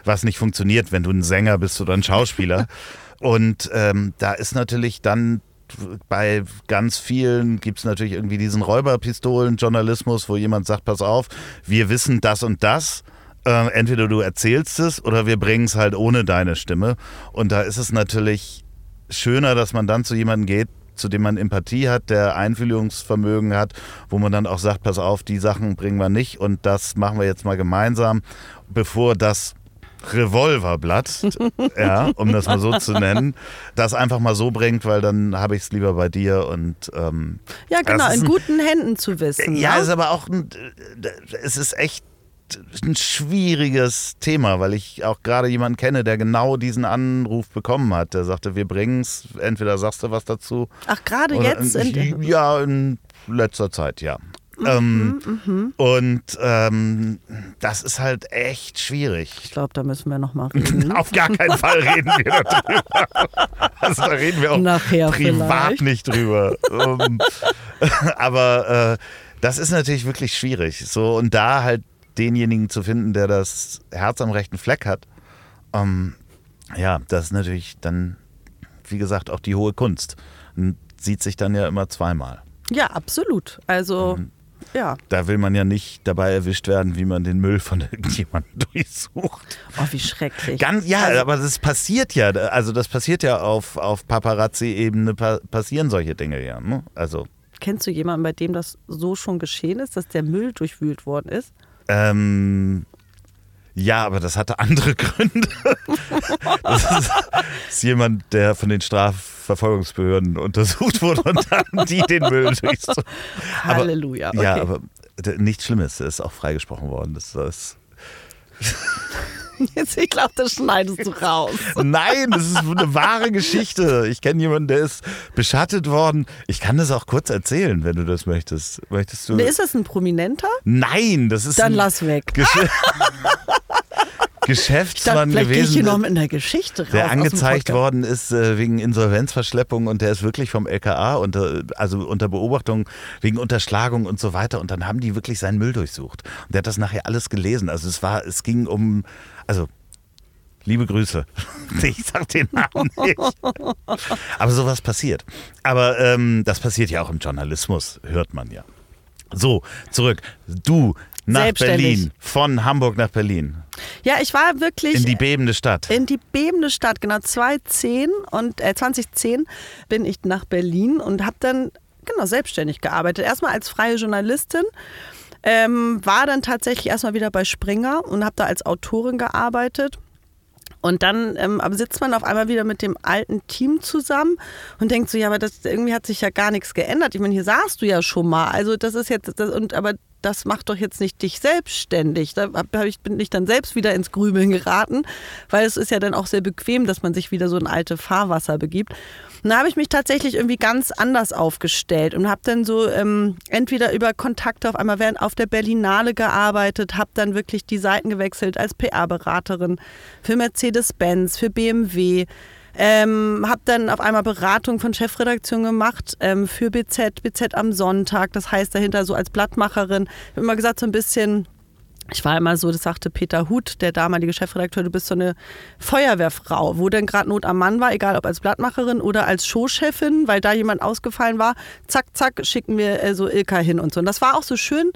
S1: Was nicht funktioniert, wenn du ein Sänger bist oder ein Schauspieler. und ähm, da ist natürlich dann bei ganz vielen gibt es natürlich irgendwie diesen Räuberpistolen-Journalismus, wo jemand sagt, pass auf, wir wissen das und das. Äh, entweder du erzählst es oder wir bringen es halt ohne deine Stimme. Und da ist es natürlich schöner, dass man dann zu jemandem geht, zu dem man Empathie hat, der Einfühlungsvermögen hat, wo man dann auch sagt, pass auf, die Sachen bringen wir nicht und das machen wir jetzt mal gemeinsam, bevor das Revolverblatt, ja, um das mal so zu nennen, das einfach mal so bringt, weil dann habe ich es lieber bei dir und ähm,
S2: Ja, genau, in
S1: ein-
S2: guten Händen zu wissen.
S1: ja,
S2: ne?
S1: ist aber auch ein, es ist echt ein schwieriges Thema, weil ich auch gerade jemanden kenne, der genau diesen Anruf bekommen hat. Der sagte, wir bringen es, entweder sagst du was dazu.
S2: Ach, gerade jetzt. In,
S1: ja, in letzter Zeit, ja.
S2: Mhm,
S1: ähm, Und ähm, das ist halt echt schwierig.
S2: ich glaube, da müssen wir noch mal reden.
S1: Auf gar keinen Fall reden wir darüber. Also da reden wir auch
S2: Nachher
S1: privat
S2: vielleicht.
S1: nicht drüber. Ähm, aber äh, das ist natürlich wirklich schwierig. So und da halt denjenigen zu finden, der das Herz am rechten Fleck hat, ähm, ja, das ist natürlich dann, wie gesagt, auch die hohe Kunst. Und sieht sich dann ja immer zweimal.
S2: Ja, absolut. Also,
S1: Mhm.
S2: ja.
S1: Da will man ja nicht dabei erwischt werden, wie man den Müll von irgendjemandem durchsucht.
S2: Oh, wie schrecklich.
S1: Ganz, ja,
S2: Also-
S1: aber das passiert ja. Also das passiert ja auf, auf Paparazzi-Ebene, pa passieren solche Dinge ja. Ne? Also,
S2: Kennst du jemanden, bei dem das so schon geschehen ist, dass der Müll durchwühlt worden ist?
S1: Ähm, ja, aber das hatte andere Gründe. Das ist, ist jemand, der von den Strafverfolgungsbehörden untersucht wurde und dann die den Müll durchsuchen.
S2: Halleluja. Okay.
S1: Ja, aber nichts Schlimmes, ist auch freigesprochen worden. Das, das
S2: Jetzt, ich glaube, das schneidest du raus.
S1: Nein, das ist eine wahre Geschichte. Ich kenne jemanden, der ist beschattet worden. Ich kann das auch kurz erzählen, wenn du das möchtest. Möchtest du?
S2: Ist das ein Prominenter?
S1: Nein, das ist
S2: Dann
S1: ein
S2: lass weg.
S1: Gesch
S2: dachte,
S1: Geschäftsmann
S2: noch
S1: gewesen,
S2: einer Geschichte
S1: der angezeigt worden ist äh, wegen Insolvenzverschleppung und der ist wirklich vom LKA unter, also unter Beobachtung wegen Unterschlagung und so weiter. Und dann haben die wirklich seinen Müll durchsucht. Und der hat das nachher alles gelesen. Also es war, es ging um, also Liebe Grüße. Ich sag den Namen nicht. Aber sowas passiert. Aber ähm, das passiert ja auch im Journalismus, hört man ja. So, zurück. Du nach. Berlin, von Hamburg nach Berlin,
S2: Ja, ich war wirklich
S1: in die bebende Stadt.
S2: in die bebende Stadt, genau 2010 und äh, 2010 bin ich nach Berlin und habe dann genau selbstständig gearbeitet. Erstmal als freie Journalistin. Ähm, war dann tatsächlich erstmal wieder bei Springer und habe da als Autorin gearbeitet. Und dann ähm, sitzt man auf einmal wieder mit dem alten Team zusammen und denkt so, ja, aber das irgendwie hat sich ja gar nichts geändert. Ich meine, hier saßt du ja schon mal. Also das ist jetzt, das, und aber das macht doch jetzt nicht dich selbstständig. Da hab, ich, bin ich dann selbst wieder ins Grübeln geraten, weil es ist ja dann auch sehr bequem, dass man sich wieder so in alte Fahrwasser begibt. Und da habe ich mich tatsächlich irgendwie ganz anders aufgestellt und habe dann so ähm, entweder über Kontakte auf einmal während auf der Berlinale gearbeitet, habe dann wirklich die Seiten gewechselt als PR-Beraterin für Mercedes-Benz, für BMW. Ähm, habe dann auf einmal Beratung von Chefredaktion gemacht ähm, für BZ, BZ am Sonntag. Das heißt dahinter so als Blattmacherin. Ich habe immer gesagt, so ein bisschen ich war immer so, das sagte Peter Huth, der damalige Chefredakteur, du bist so eine Feuerwehrfrau, wo denn gerade Not am Mann war, egal ob als Blattmacherin oder als Showchefin, weil da jemand ausgefallen war. Zack, zack, schicken wir äh, so Ilka hin und so. Und das war auch so schön,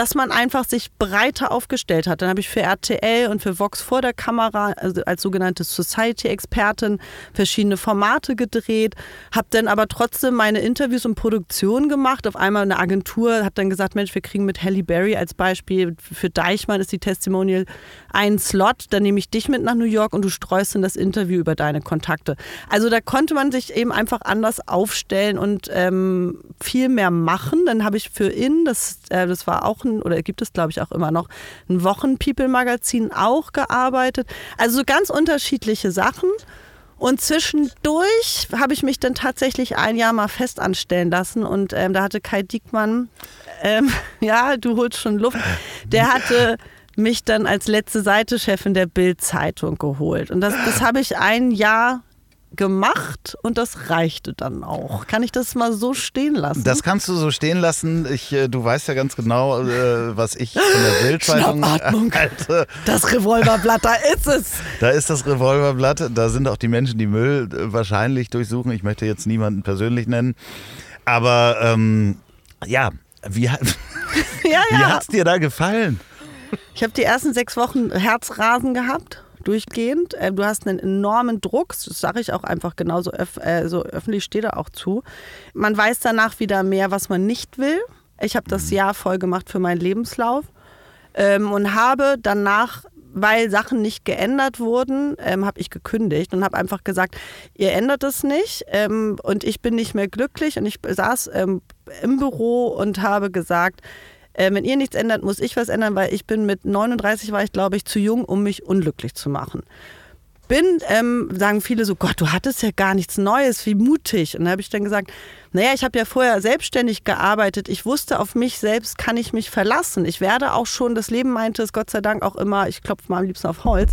S2: dass man einfach sich breiter aufgestellt hat. Dann habe ich für RTL und für Vox vor der Kamera, also als sogenannte Society-Expertin, verschiedene Formate gedreht, habe dann aber trotzdem meine Interviews und Produktionen gemacht. Auf einmal eine Agentur hat dann gesagt, Mensch, wir kriegen mit Halle Berry als Beispiel, für Deichmann ist die Testimonial ein Slot, dann nehme ich dich mit nach New York und du streust in das Interview über deine Kontakte. Also da konnte man sich eben einfach anders aufstellen und ähm, viel mehr machen. Dann habe ich für In, das, äh, das war auch ein, oder gibt es glaube ich auch immer noch, ein Wochen-People-Magazin auch gearbeitet. Also so ganz unterschiedliche Sachen. Und zwischendurch habe ich mich dann tatsächlich ein Jahr mal fest anstellen lassen und ähm, da hatte Kai Diekmann, ähm, ja, du holst schon Luft, der hatte mich dann als letzte Seite-Chefin der Bild-Zeitung geholt. Und das, das habe ich ein Jahr gemacht und das reichte dann auch. Kann ich das mal so stehen lassen?
S1: Das kannst du so stehen lassen. Ich, äh, du weißt ja ganz genau, äh, was ich von der Bildzeitung
S2: halte. Das Revolverblatt, da ist es.
S1: Da ist das Revolverblatt. Da sind auch die Menschen, die Müll äh, wahrscheinlich durchsuchen. Ich möchte jetzt niemanden persönlich nennen. Aber ähm, ja, wie, ja, ja. wie hat es dir da gefallen?
S2: Ich habe die ersten sechs Wochen Herzrasen gehabt durchgehend. Äh, du hast einen enormen Druck, das sage ich auch einfach genauso öf äh, so öffentlich, steht da auch zu. Man weiß danach wieder mehr, was man nicht will. Ich habe das mhm. Jahr voll gemacht für meinen Lebenslauf ähm, und habe danach weil Sachen nicht geändert wurden, ähm, habe ich gekündigt und habe einfach gesagt, ihr ändert es nicht ähm, und ich bin nicht mehr glücklich und ich saß ähm, im Büro und habe gesagt, äh, wenn ihr nichts ändert, muss ich was ändern, weil ich bin mit 39 war ich, glaube ich, zu jung, um mich unglücklich zu machen. Bin, ähm, sagen viele so, Gott, du hattest ja gar nichts Neues, wie mutig. Und da habe ich dann gesagt, naja, ich habe ja vorher selbstständig gearbeitet. Ich wusste, auf mich selbst kann ich mich verlassen. Ich werde auch schon, das Leben meinte es Gott sei Dank auch immer, ich klopfe mal am liebsten auf Holz.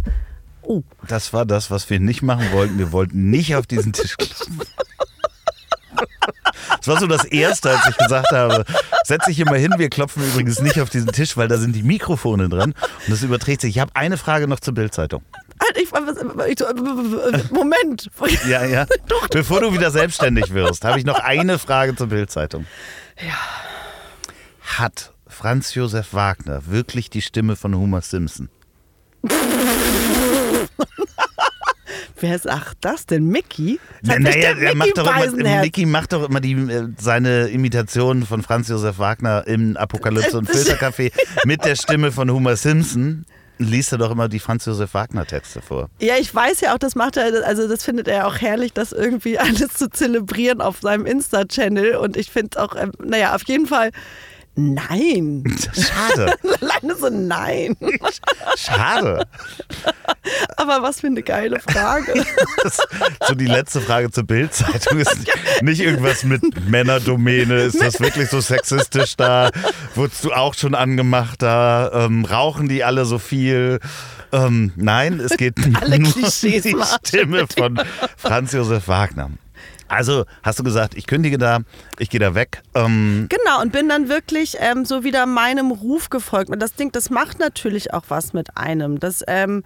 S1: Oh. Das war das, was wir nicht machen wollten. Wir wollten nicht auf diesen Tisch klopfen. Das war so das Erste, als ich gesagt habe, setz dich hier mal hin, wir klopfen übrigens nicht auf diesen Tisch, weil da sind die Mikrofone dran und das überträgt sich. Ich habe eine Frage noch zur Bildzeitung.
S2: Moment.
S1: Ja, ja. Bevor du wieder selbstständig wirst, habe ich noch eine Frage zur Bildzeitung.
S2: Ja.
S1: Hat Franz Josef Wagner wirklich die Stimme von Homer Simpson?
S2: Wer sagt das denn? Mickey?
S1: Das naja, er macht doch immer, Mickey macht doch immer die, äh, seine Imitation von Franz Josef Wagner im Apokalypse und Filtercafé mit der Stimme von Homer Simpson liest er doch immer die Franz Josef Wagner Texte vor.
S2: Ja, ich weiß ja auch, das macht er, also das findet er auch herrlich, das irgendwie alles zu zelebrieren auf seinem Insta-Channel. Und ich finde auch, ähm, naja, auf jeden Fall Nein.
S1: Schade.
S2: Alleine so nein.
S1: Schade.
S2: Aber was für eine geile Frage.
S1: so die letzte Frage zur Bildzeitung ist nicht irgendwas mit Männerdomäne. Ist das wirklich so sexistisch da? Wurdest du auch schon angemacht da? Ähm, rauchen die alle so viel? Ähm, nein, es geht
S2: alle
S1: nur
S2: um die
S1: Stimme von Franz Josef Wagner. Also hast du gesagt, ich kündige da, ich gehe da weg.
S2: Ähm genau, und bin dann wirklich ähm, so wieder meinem Ruf gefolgt. Und das Ding, das macht natürlich auch was mit einem. Das, ähm,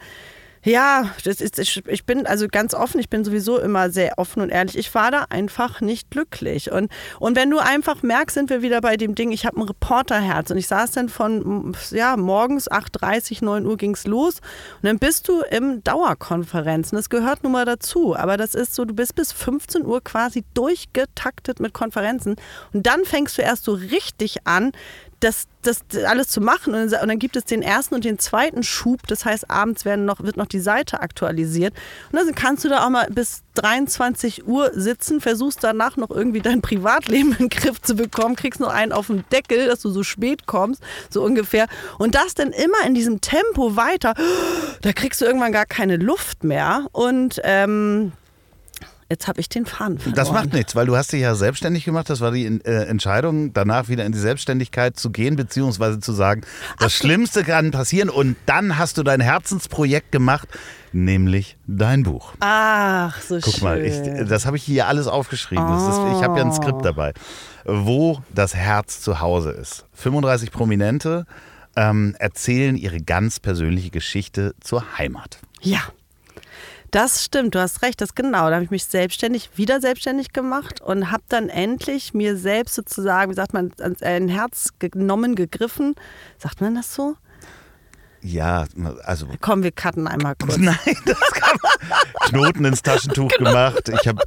S2: ja, das ist, ich bin also ganz offen, ich bin sowieso immer sehr offen und ehrlich. Ich war da einfach nicht glücklich. Und, und wenn du einfach merkst, sind wir wieder bei dem Ding, ich habe ein Reporterherz und ich saß dann von ja, morgens 8.30, 9 Uhr ging es los und dann bist du im Dauerkonferenzen. Das gehört nun mal dazu. Aber das ist so, du bist bis 15 Uhr quasi durchgetaktet mit Konferenzen und dann fängst du erst so richtig an, das, das alles zu machen. Und dann gibt es den ersten und den zweiten Schub. Das heißt, abends werden noch, wird noch die Seite aktualisiert. Und dann kannst du da auch mal bis 23 Uhr sitzen, versuchst danach noch irgendwie dein Privatleben in den Griff zu bekommen, kriegst nur einen auf den Deckel, dass du so spät kommst, so ungefähr. Und das dann immer in diesem Tempo weiter. Da kriegst du irgendwann gar keine Luft mehr. Und ähm, Jetzt habe ich den Faden verloren.
S1: Das macht nichts, weil du hast dich ja selbstständig gemacht. Das war die äh, Entscheidung, danach wieder in die Selbstständigkeit zu gehen, beziehungsweise zu sagen, das Ach, Schlimmste kann passieren. Und dann hast du dein Herzensprojekt gemacht, nämlich dein Buch.
S2: Ach, so
S1: Guck
S2: schön.
S1: mal, ich, das habe ich hier alles aufgeschrieben. Oh. Ist, ich habe ja ein Skript oh. dabei, wo das Herz zu Hause ist. 35 Prominente ähm, erzählen ihre ganz persönliche Geschichte zur Heimat.
S2: Ja. Das stimmt, du hast recht, das genau. Da habe ich mich selbstständig, wieder selbstständig gemacht und habe dann endlich mir selbst sozusagen, wie sagt man, ein Herz genommen, gegriffen. Sagt man das so?
S1: Ja, also.
S2: Komm, wir cutten einmal kurz.
S1: Nein, das kann man. Knoten ins Taschentuch genau. gemacht. Ich habe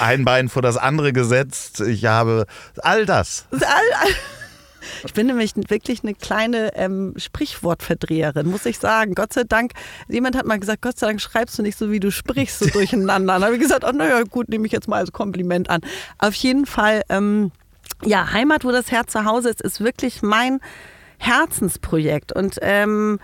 S1: ein Bein vor das andere gesetzt. Ich habe all das.
S2: All, all. Ich bin nämlich wirklich eine kleine ähm, Sprichwortverdreherin, muss ich sagen. Gott sei Dank, jemand hat mal gesagt, Gott sei Dank schreibst du nicht so, wie du sprichst, so durcheinander. Dann habe ich gesagt, oh naja, gut, nehme ich jetzt mal als Kompliment an. Auf jeden Fall, ähm, ja, Heimat, wo das Herz zu Hause ist, ist wirklich mein Herzensprojekt. Und ähm,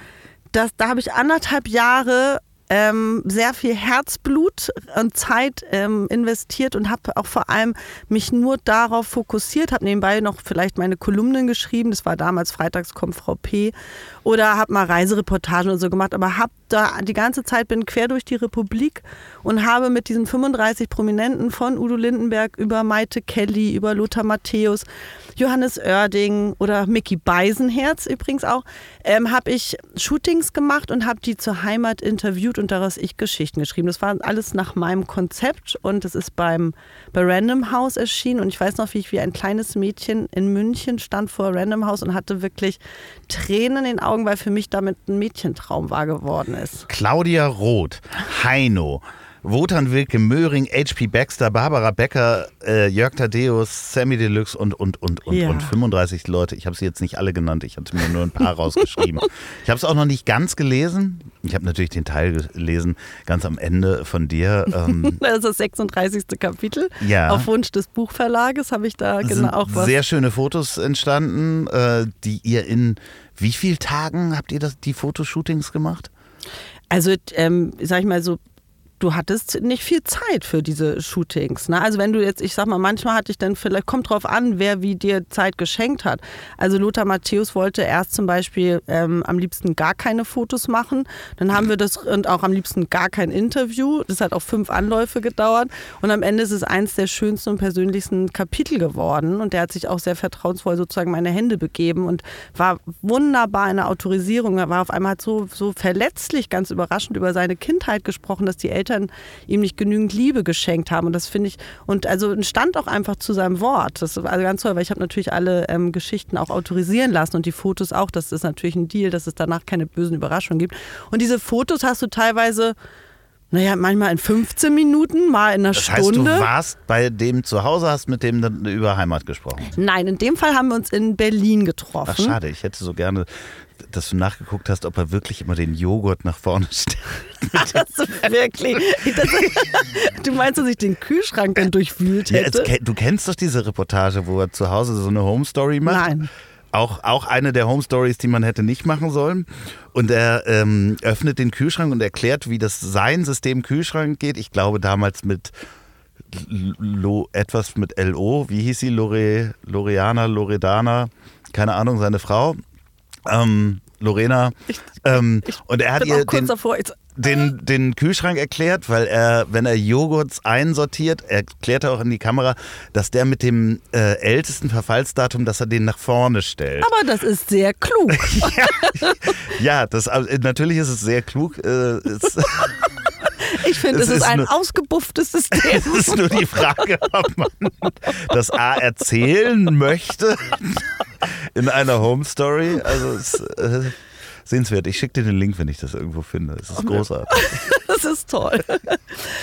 S2: das, da habe ich anderthalb Jahre ähm, sehr viel Herzblut und Zeit ähm, investiert und habe auch vor allem mich nur darauf fokussiert, habe nebenbei noch vielleicht meine Kolumnen geschrieben, das war damals Freitags kommt Frau P. oder habe mal Reisereportagen und so gemacht, aber habe da die ganze Zeit bin quer durch die Republik und habe mit diesen 35 Prominenten von Udo Lindenberg über Maite Kelly, über Lothar Matthäus, Johannes Oerding oder Mickey Beisenherz übrigens auch, ähm, habe ich Shootings gemacht und habe die zur Heimat interviewt und daraus ich Geschichten geschrieben. Das war alles nach meinem Konzept und es ist beim bei Random House erschienen und ich weiß noch, wie ich wie ein kleines Mädchen in München stand vor Random House und hatte wirklich Tränen in den Augen, weil für mich damit ein Mädchentraum wahr geworden ist.
S1: Claudia Roth, Heino, Wotan Wilke, Möhring, H.P. Baxter, Barbara Becker, äh, Jörg Thaddeus, Sammy Deluxe und, und, und, und,
S2: Ja.
S1: und 35 Leute. Ich habe sie jetzt nicht alle genannt, ich hatte mir nur ein paar rausgeschrieben. Ich habe es auch noch nicht ganz gelesen. Ich habe natürlich den Teil gelesen, ganz am Ende von dir. Ähm,
S2: Das ist das 36. Kapitel.
S1: Ja.
S2: Auf Wunsch des Buchverlages habe ich da genau auch was.
S1: sehr schöne Fotos entstanden, äh, die ihr in wie vielen Tagen habt ihr das, die Fotoshootings gemacht?
S2: Also, ähm, sag ich mal so, du hattest nicht viel Zeit für diese Shootings. Ne? Also wenn du jetzt, ich sag mal, manchmal hatte ich dann vielleicht, kommt drauf an, wer wie dir Zeit geschenkt hat. Also Lothar Matthäus wollte erst zum Beispiel ähm, am liebsten gar keine Fotos machen. Dann haben wir das und auch am liebsten gar kein Interview. Das hat auch fünf Anläufe gedauert. Und am Ende ist es eins der schönsten und persönlichsten Kapitel geworden. Und der hat sich auch sehr vertrauensvoll sozusagen meine Hände begeben und war wunderbar in der Autorisierung. Er war auf einmal so, so verletzlich, ganz überraschend über seine Kindheit gesprochen, dass die Eltern ihm nicht genügend Liebe geschenkt haben. Und das finde ich, und also stand auch einfach zu seinem Wort. Das ist also ganz toll, weil ich habe natürlich alle ähm, Geschichten auch autorisieren lassen und die Fotos auch. Das ist natürlich ein Deal, dass es danach keine bösen Überraschungen gibt. Und diese Fotos hast du teilweise, naja, manchmal in 15 Minuten, mal in einer
S1: Das heißt,
S2: Stunde.
S1: du warst bei dem zu Hause, hast mit dem dann über Heimat gesprochen.
S2: Nein, in dem Fall haben wir uns in Berlin getroffen.
S1: Ach, schade, ich hätte so gerne, dass du nachgeguckt hast, ob er wirklich immer den Joghurt nach vorne stellt.
S2: Das wirklich. Das, du meinst, dass ich den Kühlschrank dann durchwühlt
S1: Ja,
S2: hätte?
S1: jetzt ke- du kennst doch diese Reportage, wo er zu Hause so eine Home Story macht.
S2: Nein.
S1: Auch, auch eine der Home Stories, die man hätte nicht machen sollen. Und er ähm, öffnet den Kühlschrank und erklärt, wie das sein System Kühlschrank geht. Ich glaube damals mit Lo, etwas mit LO. Wie hieß sie? Lore, Loreana, Loredana, keine Ahnung, seine Frau. Ähm, Lorena. Ähm, und er hat ihr den, den, den Kühlschrank erklärt, weil er, wenn er Joghurts einsortiert, erklärt er auch in die Kamera, dass der mit dem äh, ältesten Verfallsdatum, dass er den nach vorne stellt.
S2: aber das ist sehr klug.
S1: ja, das, äh, natürlich ist es sehr klug. Äh, es,
S2: Ich finde,
S1: Es
S2: es ist ein
S1: nur-
S2: ausgebufftes System.
S1: es ist nur die Frage, ob man das A erzählen möchte in einer Home Story. Also es, äh, sehenswert. Ich schicke dir den Link, wenn ich das irgendwo finde. Es ist großartig.
S2: Das ist toll.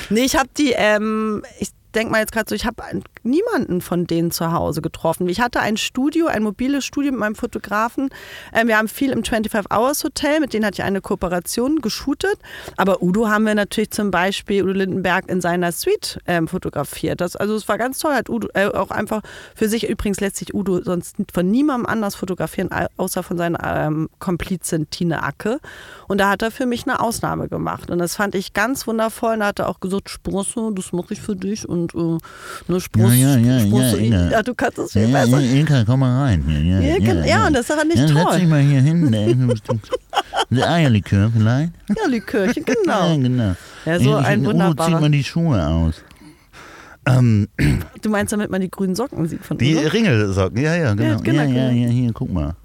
S2: Nee, ich habe die, ähm, ich denke mal jetzt gerade so, ich habe niemanden von denen zu Hause getroffen. Ich hatte ein Studio, ein mobiles Studio mit meinem Fotografen. Ähm, wir haben viel im 25 Hours Hotel, mit denen hatte ich eine Kooperation geshootet. Aber Udo haben wir natürlich zum Beispiel, Udo Lindenberg in seiner Suite ähm, fotografiert. Das, also es war ganz toll, hat Udo äh, auch einfach für sich, übrigens lässt sich Udo sonst von niemandem anders fotografieren, au- außer von seiner ähm, Komplizin Tine Acke. Und da hat er für mich eine Ausnahme gemacht. Und das fand ich ganz wundervoll. Und da hat er auch gesagt, Sprosse, das mache ich für dich. Und äh, ne, Sprosse,
S4: Ja, ja, ja,
S2: Sprosse,
S4: ja, Inga.
S2: ja, du kannst es viel
S4: Ja, ja,
S2: besser.
S4: Inka, komm mal rein. Ja,
S2: Ja, genau. Ja, und das fand ich
S4: ja,
S2: toll.
S4: Setz dich mal hier hin. Der Eierlikör vielleicht.
S2: Ja, Likörchen,
S4: Ja,
S2: genau.
S4: genau.
S2: Ja, so
S4: Ich-
S2: ein
S4: Udo, zieh mal
S2: wunderbarer.
S4: die Schuhe aus.
S1: Ähm,
S2: Du meinst, damit man die grünen Socken sieht von
S1: die? Ringelsocken, ja, ja, genau.
S2: Ja, genau,
S4: ja, ja,
S2: genau.
S4: ja, hier, guck mal.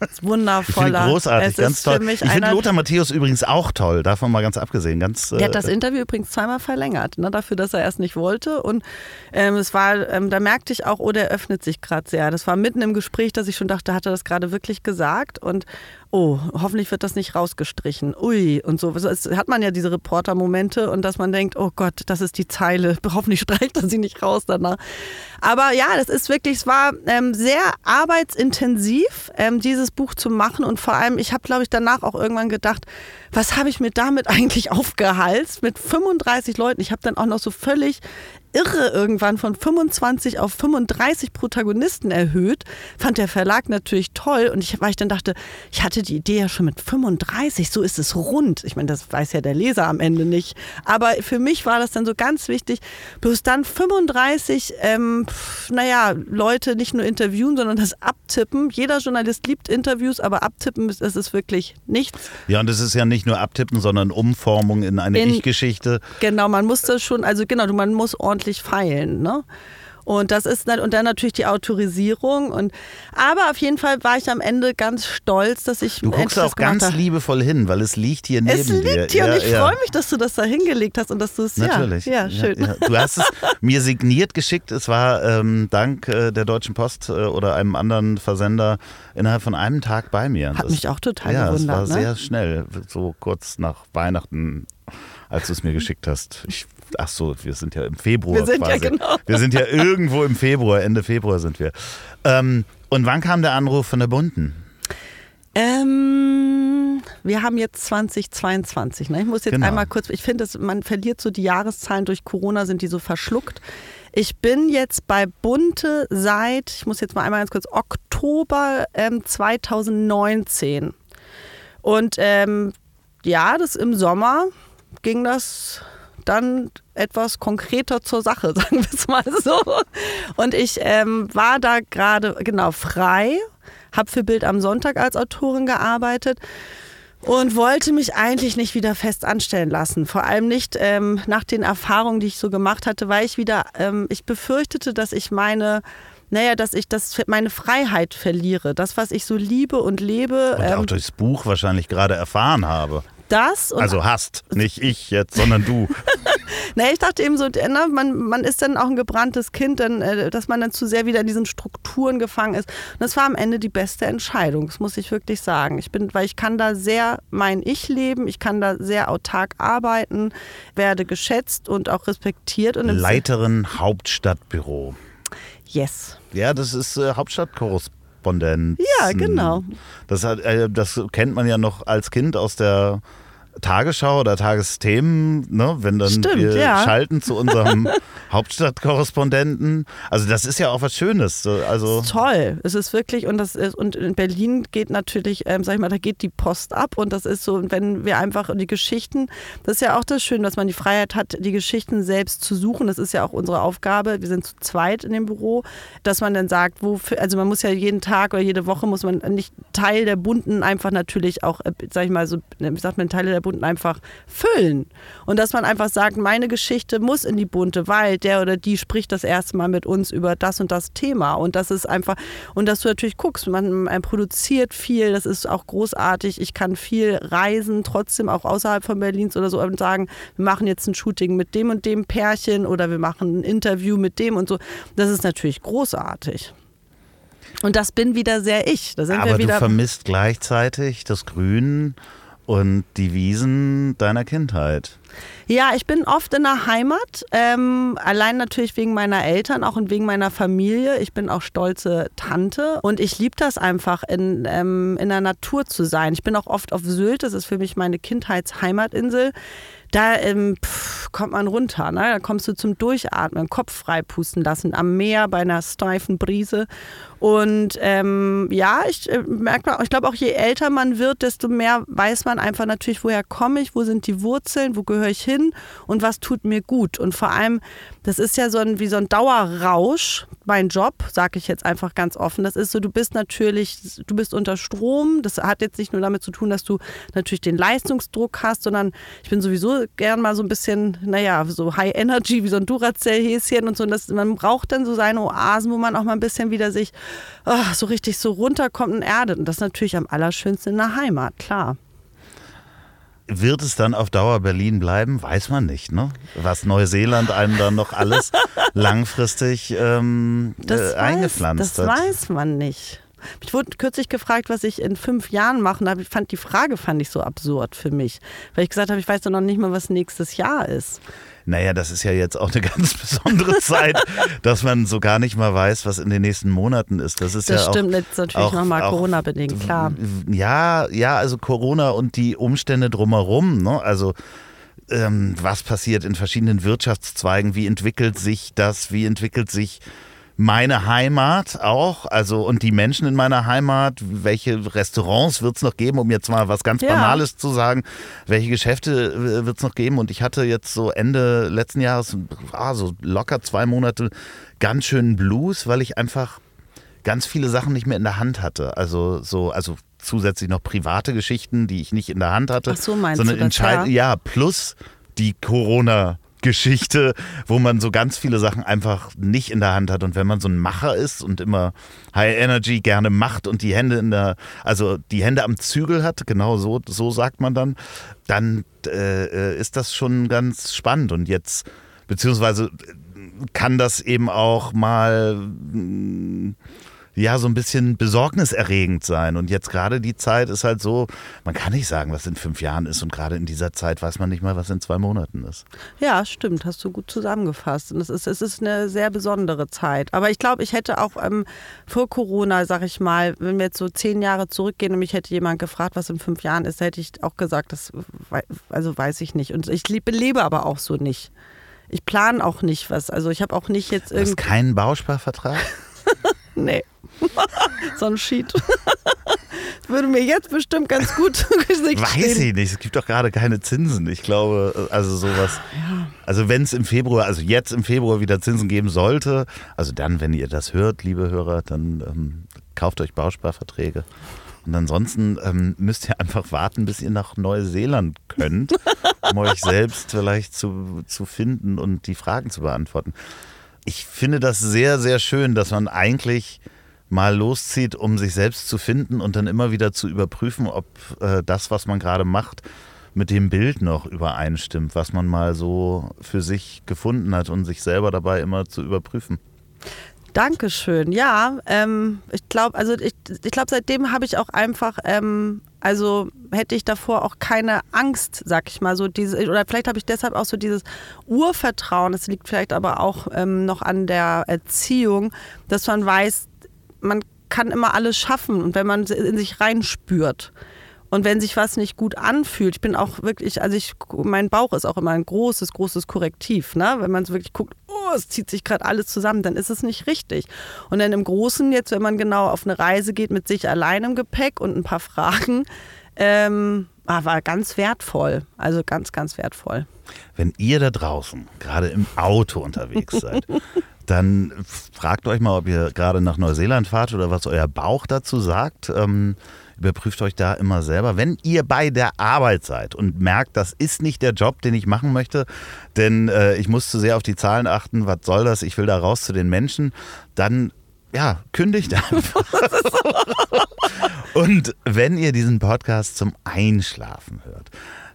S2: Das ist
S1: Ich
S2: wundervoller.
S1: großartig,
S2: es
S1: ganz toll.
S2: Für mich
S1: Ich finde Lothar Matthäus übrigens auch toll, davon mal ganz abgesehen. Ganz,
S2: Der hat
S1: äh,
S2: das Interview übrigens zweimal verlängert, ne, dafür, dass er erst nicht wollte. Und ähm, es war, ähm, da merkte ich auch, oh, der öffnet sich gerade sehr. Das war mitten im Gespräch, dass ich schon dachte, hat er das gerade wirklich gesagt? Und oh, hoffentlich wird das nicht rausgestrichen. Ui, und so. Es hat man ja diese Reporter-Momente und dass man denkt, oh Gott, das ist die Zeile. Hoffentlich streicht er sie nicht raus danach. Aber ja, das ist wirklich, es war ähm, sehr arbeitsintensiv, ähm, dieses Buch zu machen. Und vor allem, ich habe, glaube ich, danach auch irgendwann gedacht, was habe ich mir damit eigentlich aufgehalst mit 35 Leuten? Ich habe dann auch noch so völlig irre irgendwann von 25 auf 35 Protagonisten erhöht. Fand der Verlag natürlich toll und ich, weil ich dann dachte, ich hatte die Idee ja schon mit 35, so ist es rund. Ich meine, das weiß ja der Leser am Ende nicht. Aber für mich war das dann so ganz wichtig, bloß dann 35, ähm, naja, Leute nicht nur interviewen, sondern das abtippen. Jeder Journalist liebt Interviews, aber abtippen ist, es wirklich nichts.
S1: Ja, und es ist ja nicht nur abtippen, sondern Umformung in eine
S2: In-
S1: Ich-Geschichte.
S2: Genau, man muss das schon, also genau, man muss ordentlich feilen, ne? Und das ist dann, und dann natürlich die Autorisierung. Und, aber auf jeden Fall war ich am Ende ganz stolz, dass ich
S1: Du guckst auch ganz
S2: habe.
S1: liebevoll hin, weil es liegt hier neben
S2: Es
S1: dir.
S2: liegt hier
S1: ja,
S2: und ich
S1: ja.
S2: freue mich, dass du das da hingelegt hast und dass du es,
S1: Natürlich.
S2: ja, ja, schön.
S1: Ja, ja. Du hast es mir signiert geschickt. Es war ähm, dank äh, der Deutschen Post äh, oder einem anderen Versender innerhalb von einem Tag bei mir.
S2: Hat
S1: Das-
S2: mich auch total
S1: ja,
S2: gewundert,
S1: es war
S2: ne?
S1: sehr schnell, so kurz nach Weihnachten, als du es mir geschickt hast. Ich, ach so, wir sind ja im Februar
S2: Wir sind ja
S1: quasi.
S2: genau.
S1: Wir sind ja irgendwo im Februar, Ende Februar sind wir. Ähm, und wann kam der Anruf von der Bunten?
S2: Ähm, wir haben jetzt 2022. Ne? Ich muss jetzt
S1: Genau.
S2: einmal kurz, ich finde, man verliert so die Jahreszahlen durch Corona, sind die so verschluckt. Ich bin jetzt bei Bunte seit, ich muss jetzt mal einmal ganz kurz, Oktober ähm, 2019. Und ähm, ja, das im Sommer ging das dann etwas konkreter zur Sache, sagen wir es mal so. Und ich ähm, war da gerade genau frei, habe für Bild am Sonntag als Autorin gearbeitet und wollte mich eigentlich nicht wieder fest anstellen lassen. Vor allem nicht ähm, nach den Erfahrungen, die ich so gemacht hatte, weil ich wieder, ähm, ich befürchtete, dass ich meine, naja, dass ich das meine Freiheit verliere. Das, was ich so liebe und lebe,
S1: Und auch
S2: ähm,
S1: durchs Buch wahrscheinlich gerade erfahren habe.
S2: Das
S1: Also hast, nicht ich jetzt, sondern du.
S2: Na, ich dachte eben so, na, man, man ist dann auch ein gebranntes Kind, dann, äh, dass man dann zu sehr wieder in diesen Strukturen gefangen ist. Und das war am Ende die beste Entscheidung, das muss ich wirklich sagen. Ich bin, weil ich kann da sehr mein Ich leben, ich kann da sehr autark arbeiten, werde geschätzt und auch respektiert. Und
S1: Leiterin Hauptstadtbüro.
S2: Yes.
S1: Ja, das ist äh, Hauptstadtkorrespondent.
S2: Ja, genau.
S1: Das, hat, äh, das kennt man ja noch als Kind aus der Tagesschau oder Tagesthemen, ne? wenn dann
S2: Stimmt,
S1: wir
S2: ja.
S1: schalten zu unserem Hauptstadtkorrespondenten. Also das ist ja auch was Schönes. so, Also
S2: Toll. Es ist wirklich, und das ist, und in Berlin geht natürlich, ähm, sag ich mal, da geht die Post ab und das ist so, und wenn wir einfach die Geschichten, das ist ja auch das Schöne, dass man die Freiheit hat, die Geschichten selbst zu suchen. Das ist ja auch unsere Aufgabe. Wir sind zu zweit in dem Büro, dass man dann sagt, wofür, also man muss ja jeden Tag oder jede Woche muss man nicht Teil der Bunten einfach natürlich auch, äh, sag ich mal so, wie sagt man, Teile der Bunten einfach füllen. Und dass man einfach sagt, meine Geschichte muss in die Bunte, weil der oder die spricht das erste Mal mit uns über das und das Thema. Und das ist einfach, und dass du natürlich guckst, man, man produziert viel, das ist auch großartig. Ich kann viel reisen, trotzdem auch außerhalb von Berlins oder so und sagen, wir machen jetzt ein Shooting mit dem und dem Pärchen oder wir machen ein Interview mit dem und so. Das ist natürlich großartig. Und das bin wieder sehr ich.
S1: Aber
S2: wir
S1: du vermisst gleichzeitig das Grün und die Wiesen deiner Kindheit.
S2: Ja, ich bin oft in der Heimat, ähm, allein natürlich wegen meiner Eltern, auch und wegen meiner Familie. Ich bin auch stolze Tante und ich liebe das einfach, in, ähm, in der Natur zu sein. Ich bin auch oft auf Sylt, das ist für mich meine Kindheitsheimatininsel. Da ähm, pff, kommt man runter, ne? da kommst du zum Durchatmen, Kopf frei pusten lassen, am Meer bei einer steifen Brise. Und ähm, ja, ich äh, merke, ich glaube auch je älter man wird, desto mehr weiß man einfach natürlich, woher komme ich, wo sind die Wurzeln, wo gehöre ich hin und was tut mir gut. Und vor allem, das ist ja so ein, wie so ein Dauerrausch, mein Job, sage ich jetzt einfach ganz offen. Das ist so, du bist natürlich, du bist unter Strom. Das hat jetzt nicht nur damit zu tun, dass du natürlich den Leistungsdruck hast, sondern ich bin sowieso gern mal so ein bisschen, naja, so High Energy, wie so ein Duracell-Häschen und so. Und das, man braucht dann so seine Oasen, wo man auch mal ein bisschen wieder sich ah, so richtig so runterkommt und erdet. Und das ist natürlich am allerschönsten in der Heimat, klar.
S1: Wird es dann auf Dauer Berlin bleiben? Weiß man nicht, ne? Was Neuseeland einem dann noch alles langfristig ähm,
S2: Das,
S1: äh, eingepflanzt
S2: weiß, das
S1: hat.
S2: weiß man nicht. Ich wurde kürzlich gefragt, was ich in fünf Jahren mache. Und ich fand die Frage fand ich so absurd für mich, weil ich gesagt habe, ich weiß doch noch nicht mal, was nächstes Jahr ist.
S1: Naja, das ist ja jetzt auch eine ganz besondere Zeit, dass man so gar nicht mal weiß, was in den nächsten Monaten ist. Das ist
S2: Das
S1: ja
S2: stimmt
S1: auch,
S2: jetzt natürlich nochmal Corona-bedingt, klar.
S1: Ja, ja, also Corona und die Umstände drumherum. Ne? Also ähm, was passiert in verschiedenen Wirtschaftszweigen? Wie entwickelt sich das? Wie entwickelt sich meine Heimat auch? Also und die Menschen in meiner Heimat? Welche Restaurants wird es noch geben? Um jetzt mal was ganz
S2: Ja.
S1: Banales zu sagen. Welche Geschäfte wird es noch geben? Und ich hatte jetzt so Ende letzten Jahres, ah, so locker zwei Monate ganz schönen Blues, weil ich einfach ganz viele Sachen nicht mehr in der Hand hatte. Also so, also zusätzlich noch private Geschichten, die ich nicht in der Hand hatte.
S2: Ach so, meinst
S1: sondern
S2: du das,
S1: entscheid- ja. plus die Corona. Geschichte, wo man so ganz viele Sachen einfach nicht in der Hand hat. Und wenn man so ein Macher ist und immer High Energy gerne macht und die Hände in der, also die Hände am Zügel hat, genau so, so sagt man dann, dann äh, ist das schon ganz spannend. Und jetzt, beziehungsweise kann das eben auch mal mm, ja so ein bisschen besorgniserregend sein. Und jetzt gerade die Zeit ist halt so, man kann nicht sagen, was in fünf Jahren ist. Und gerade in dieser Zeit weiß man nicht mal, was in zwei Monaten ist.
S2: Ja, stimmt, hast du gut zusammengefasst. Und es ist, es ist eine sehr besondere Zeit. Aber ich glaube, ich hätte auch ähm, vor Corona, sag ich mal, wenn wir jetzt so zehn Jahre zurückgehen und mich hätte jemand gefragt, was in fünf Jahren ist, hätte ich auch gesagt, das also weiß ich nicht. Und ich lebe, aber auch so nicht. Ich plane auch nicht was. Also ich habe auch nicht jetzt
S1: Du hast
S2: irgendwie.
S1: keinen Bausparvertrag?
S2: Nee. so ein Sheet. Das würde mir jetzt bestimmt ganz gut Gesicht
S1: Weiß
S2: stehen.
S1: ich nicht. Es gibt doch gerade keine Zinsen. Ich glaube, also sowas. Also wenn es im Februar, also jetzt im Februar wieder Zinsen geben sollte, also dann, wenn ihr das hört, liebe Hörer, dann ähm, kauft euch Bausparverträge. Und ansonsten ähm, müsst ihr einfach warten, bis ihr nach Neuseeland könnt, um euch selbst vielleicht zu, zu finden und die Fragen zu beantworten. Ich finde das sehr, sehr schön, dass man eigentlich mal loszieht, um sich selbst zu finden und dann immer wieder zu überprüfen, ob äh, das, was man gerade macht, mit dem Bild noch übereinstimmt, was man mal so für sich gefunden hat und sich selber dabei immer zu überprüfen.
S2: Dankeschön. Ja, ähm, ich glaube, also ich, ich glaube, seitdem habe ich auch einfach, ähm, also hätte ich davor auch keine Angst, sag ich mal, so diese, oder vielleicht habe ich deshalb auch so dieses Urvertrauen. Das liegt vielleicht aber auch ähm, noch an der Erziehung, dass man weiß, man kann immer alles schaffen und wenn man in sich reinspürt. Und wenn sich was nicht gut anfühlt, ich bin auch wirklich, also ich, mein Bauch ist auch immer ein großes, großes Korrektiv. Ne? Wenn man so wirklich guckt, oh, es zieht sich gerade alles zusammen, dann ist es nicht richtig. Und dann im Großen, jetzt, wenn man genau auf eine Reise geht mit sich allein im Gepäck und ein paar Fragen, ähm, ah, war ganz wertvoll. Also ganz, ganz wertvoll.
S1: Wenn ihr da draußen gerade im Auto unterwegs seid, dann fragt euch mal, ob ihr gerade nach Neuseeland fahrt oder was euer Bauch dazu sagt. Ähm, überprüft euch da immer selber. Wenn ihr bei der Arbeit seid und merkt, das ist nicht der Job, den ich machen möchte, denn äh, ich muss zu sehr auf die Zahlen achten, was soll das, ich will da raus zu den Menschen, dann ja, kündigt einfach. Und wenn ihr diesen Podcast zum Einschlafen hört,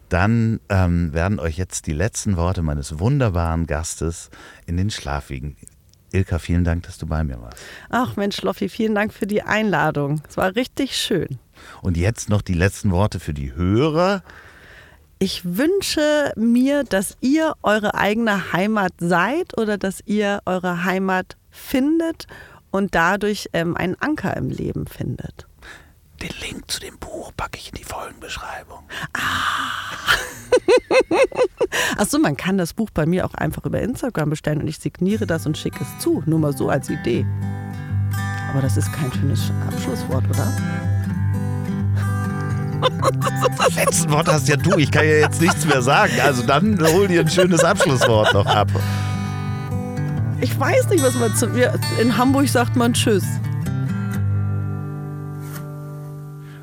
S1: dann ähm, werden euch jetzt die letzten Worte meines wunderbaren Gastes in den Schlaf wiegen. Ilka, vielen Dank, dass du bei mir warst.
S2: Ach Mensch, Loffi, vielen Dank für die Einladung. Es war richtig schön.
S1: Und jetzt noch die letzten Worte für die Hörer.
S2: Ich wünsche mir, dass ihr eure eigene Heimat seid oder dass ihr eure Heimat findet und dadurch ähm, einen Anker im Leben findet.
S1: Den Link zu dem Buch packe ich in die Folgenbeschreibung.
S2: Achso, man kann das Buch bei mir auch einfach über Instagram bestellen und ich signiere das und schicke es zu. Nur mal so als Idee. Aber das ist kein schönes Abschlusswort, oder?
S1: Letzten Wort hast ja du. Ich kann ja jetzt nichts mehr sagen. Also dann hol dir ein schönes Abschlusswort noch ab.
S2: Ich weiß nicht, was man zu mir. In Hamburg sagt man Tschüss.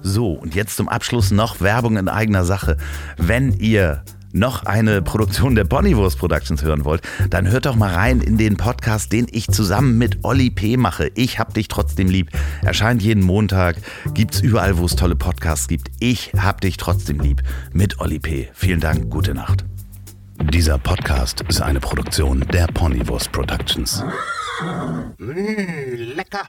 S1: So, und jetzt zum Abschluss noch Werbung in eigener Sache. Wenn ihr noch eine Produktion der Bonnywurst Productions hören wollt, dann hört doch mal rein in den Podcast, den ich zusammen mit Olli P. mache. Ich hab dich trotzdem lieb. Erscheint jeden Montag, gibt's überall, wo es tolle Podcasts gibt. Ich hab dich trotzdem lieb mit Olli P. Vielen Dank, gute Nacht. Dieser Podcast ist eine Produktion der Ponywurst Productions.
S5: Mmh, lecker.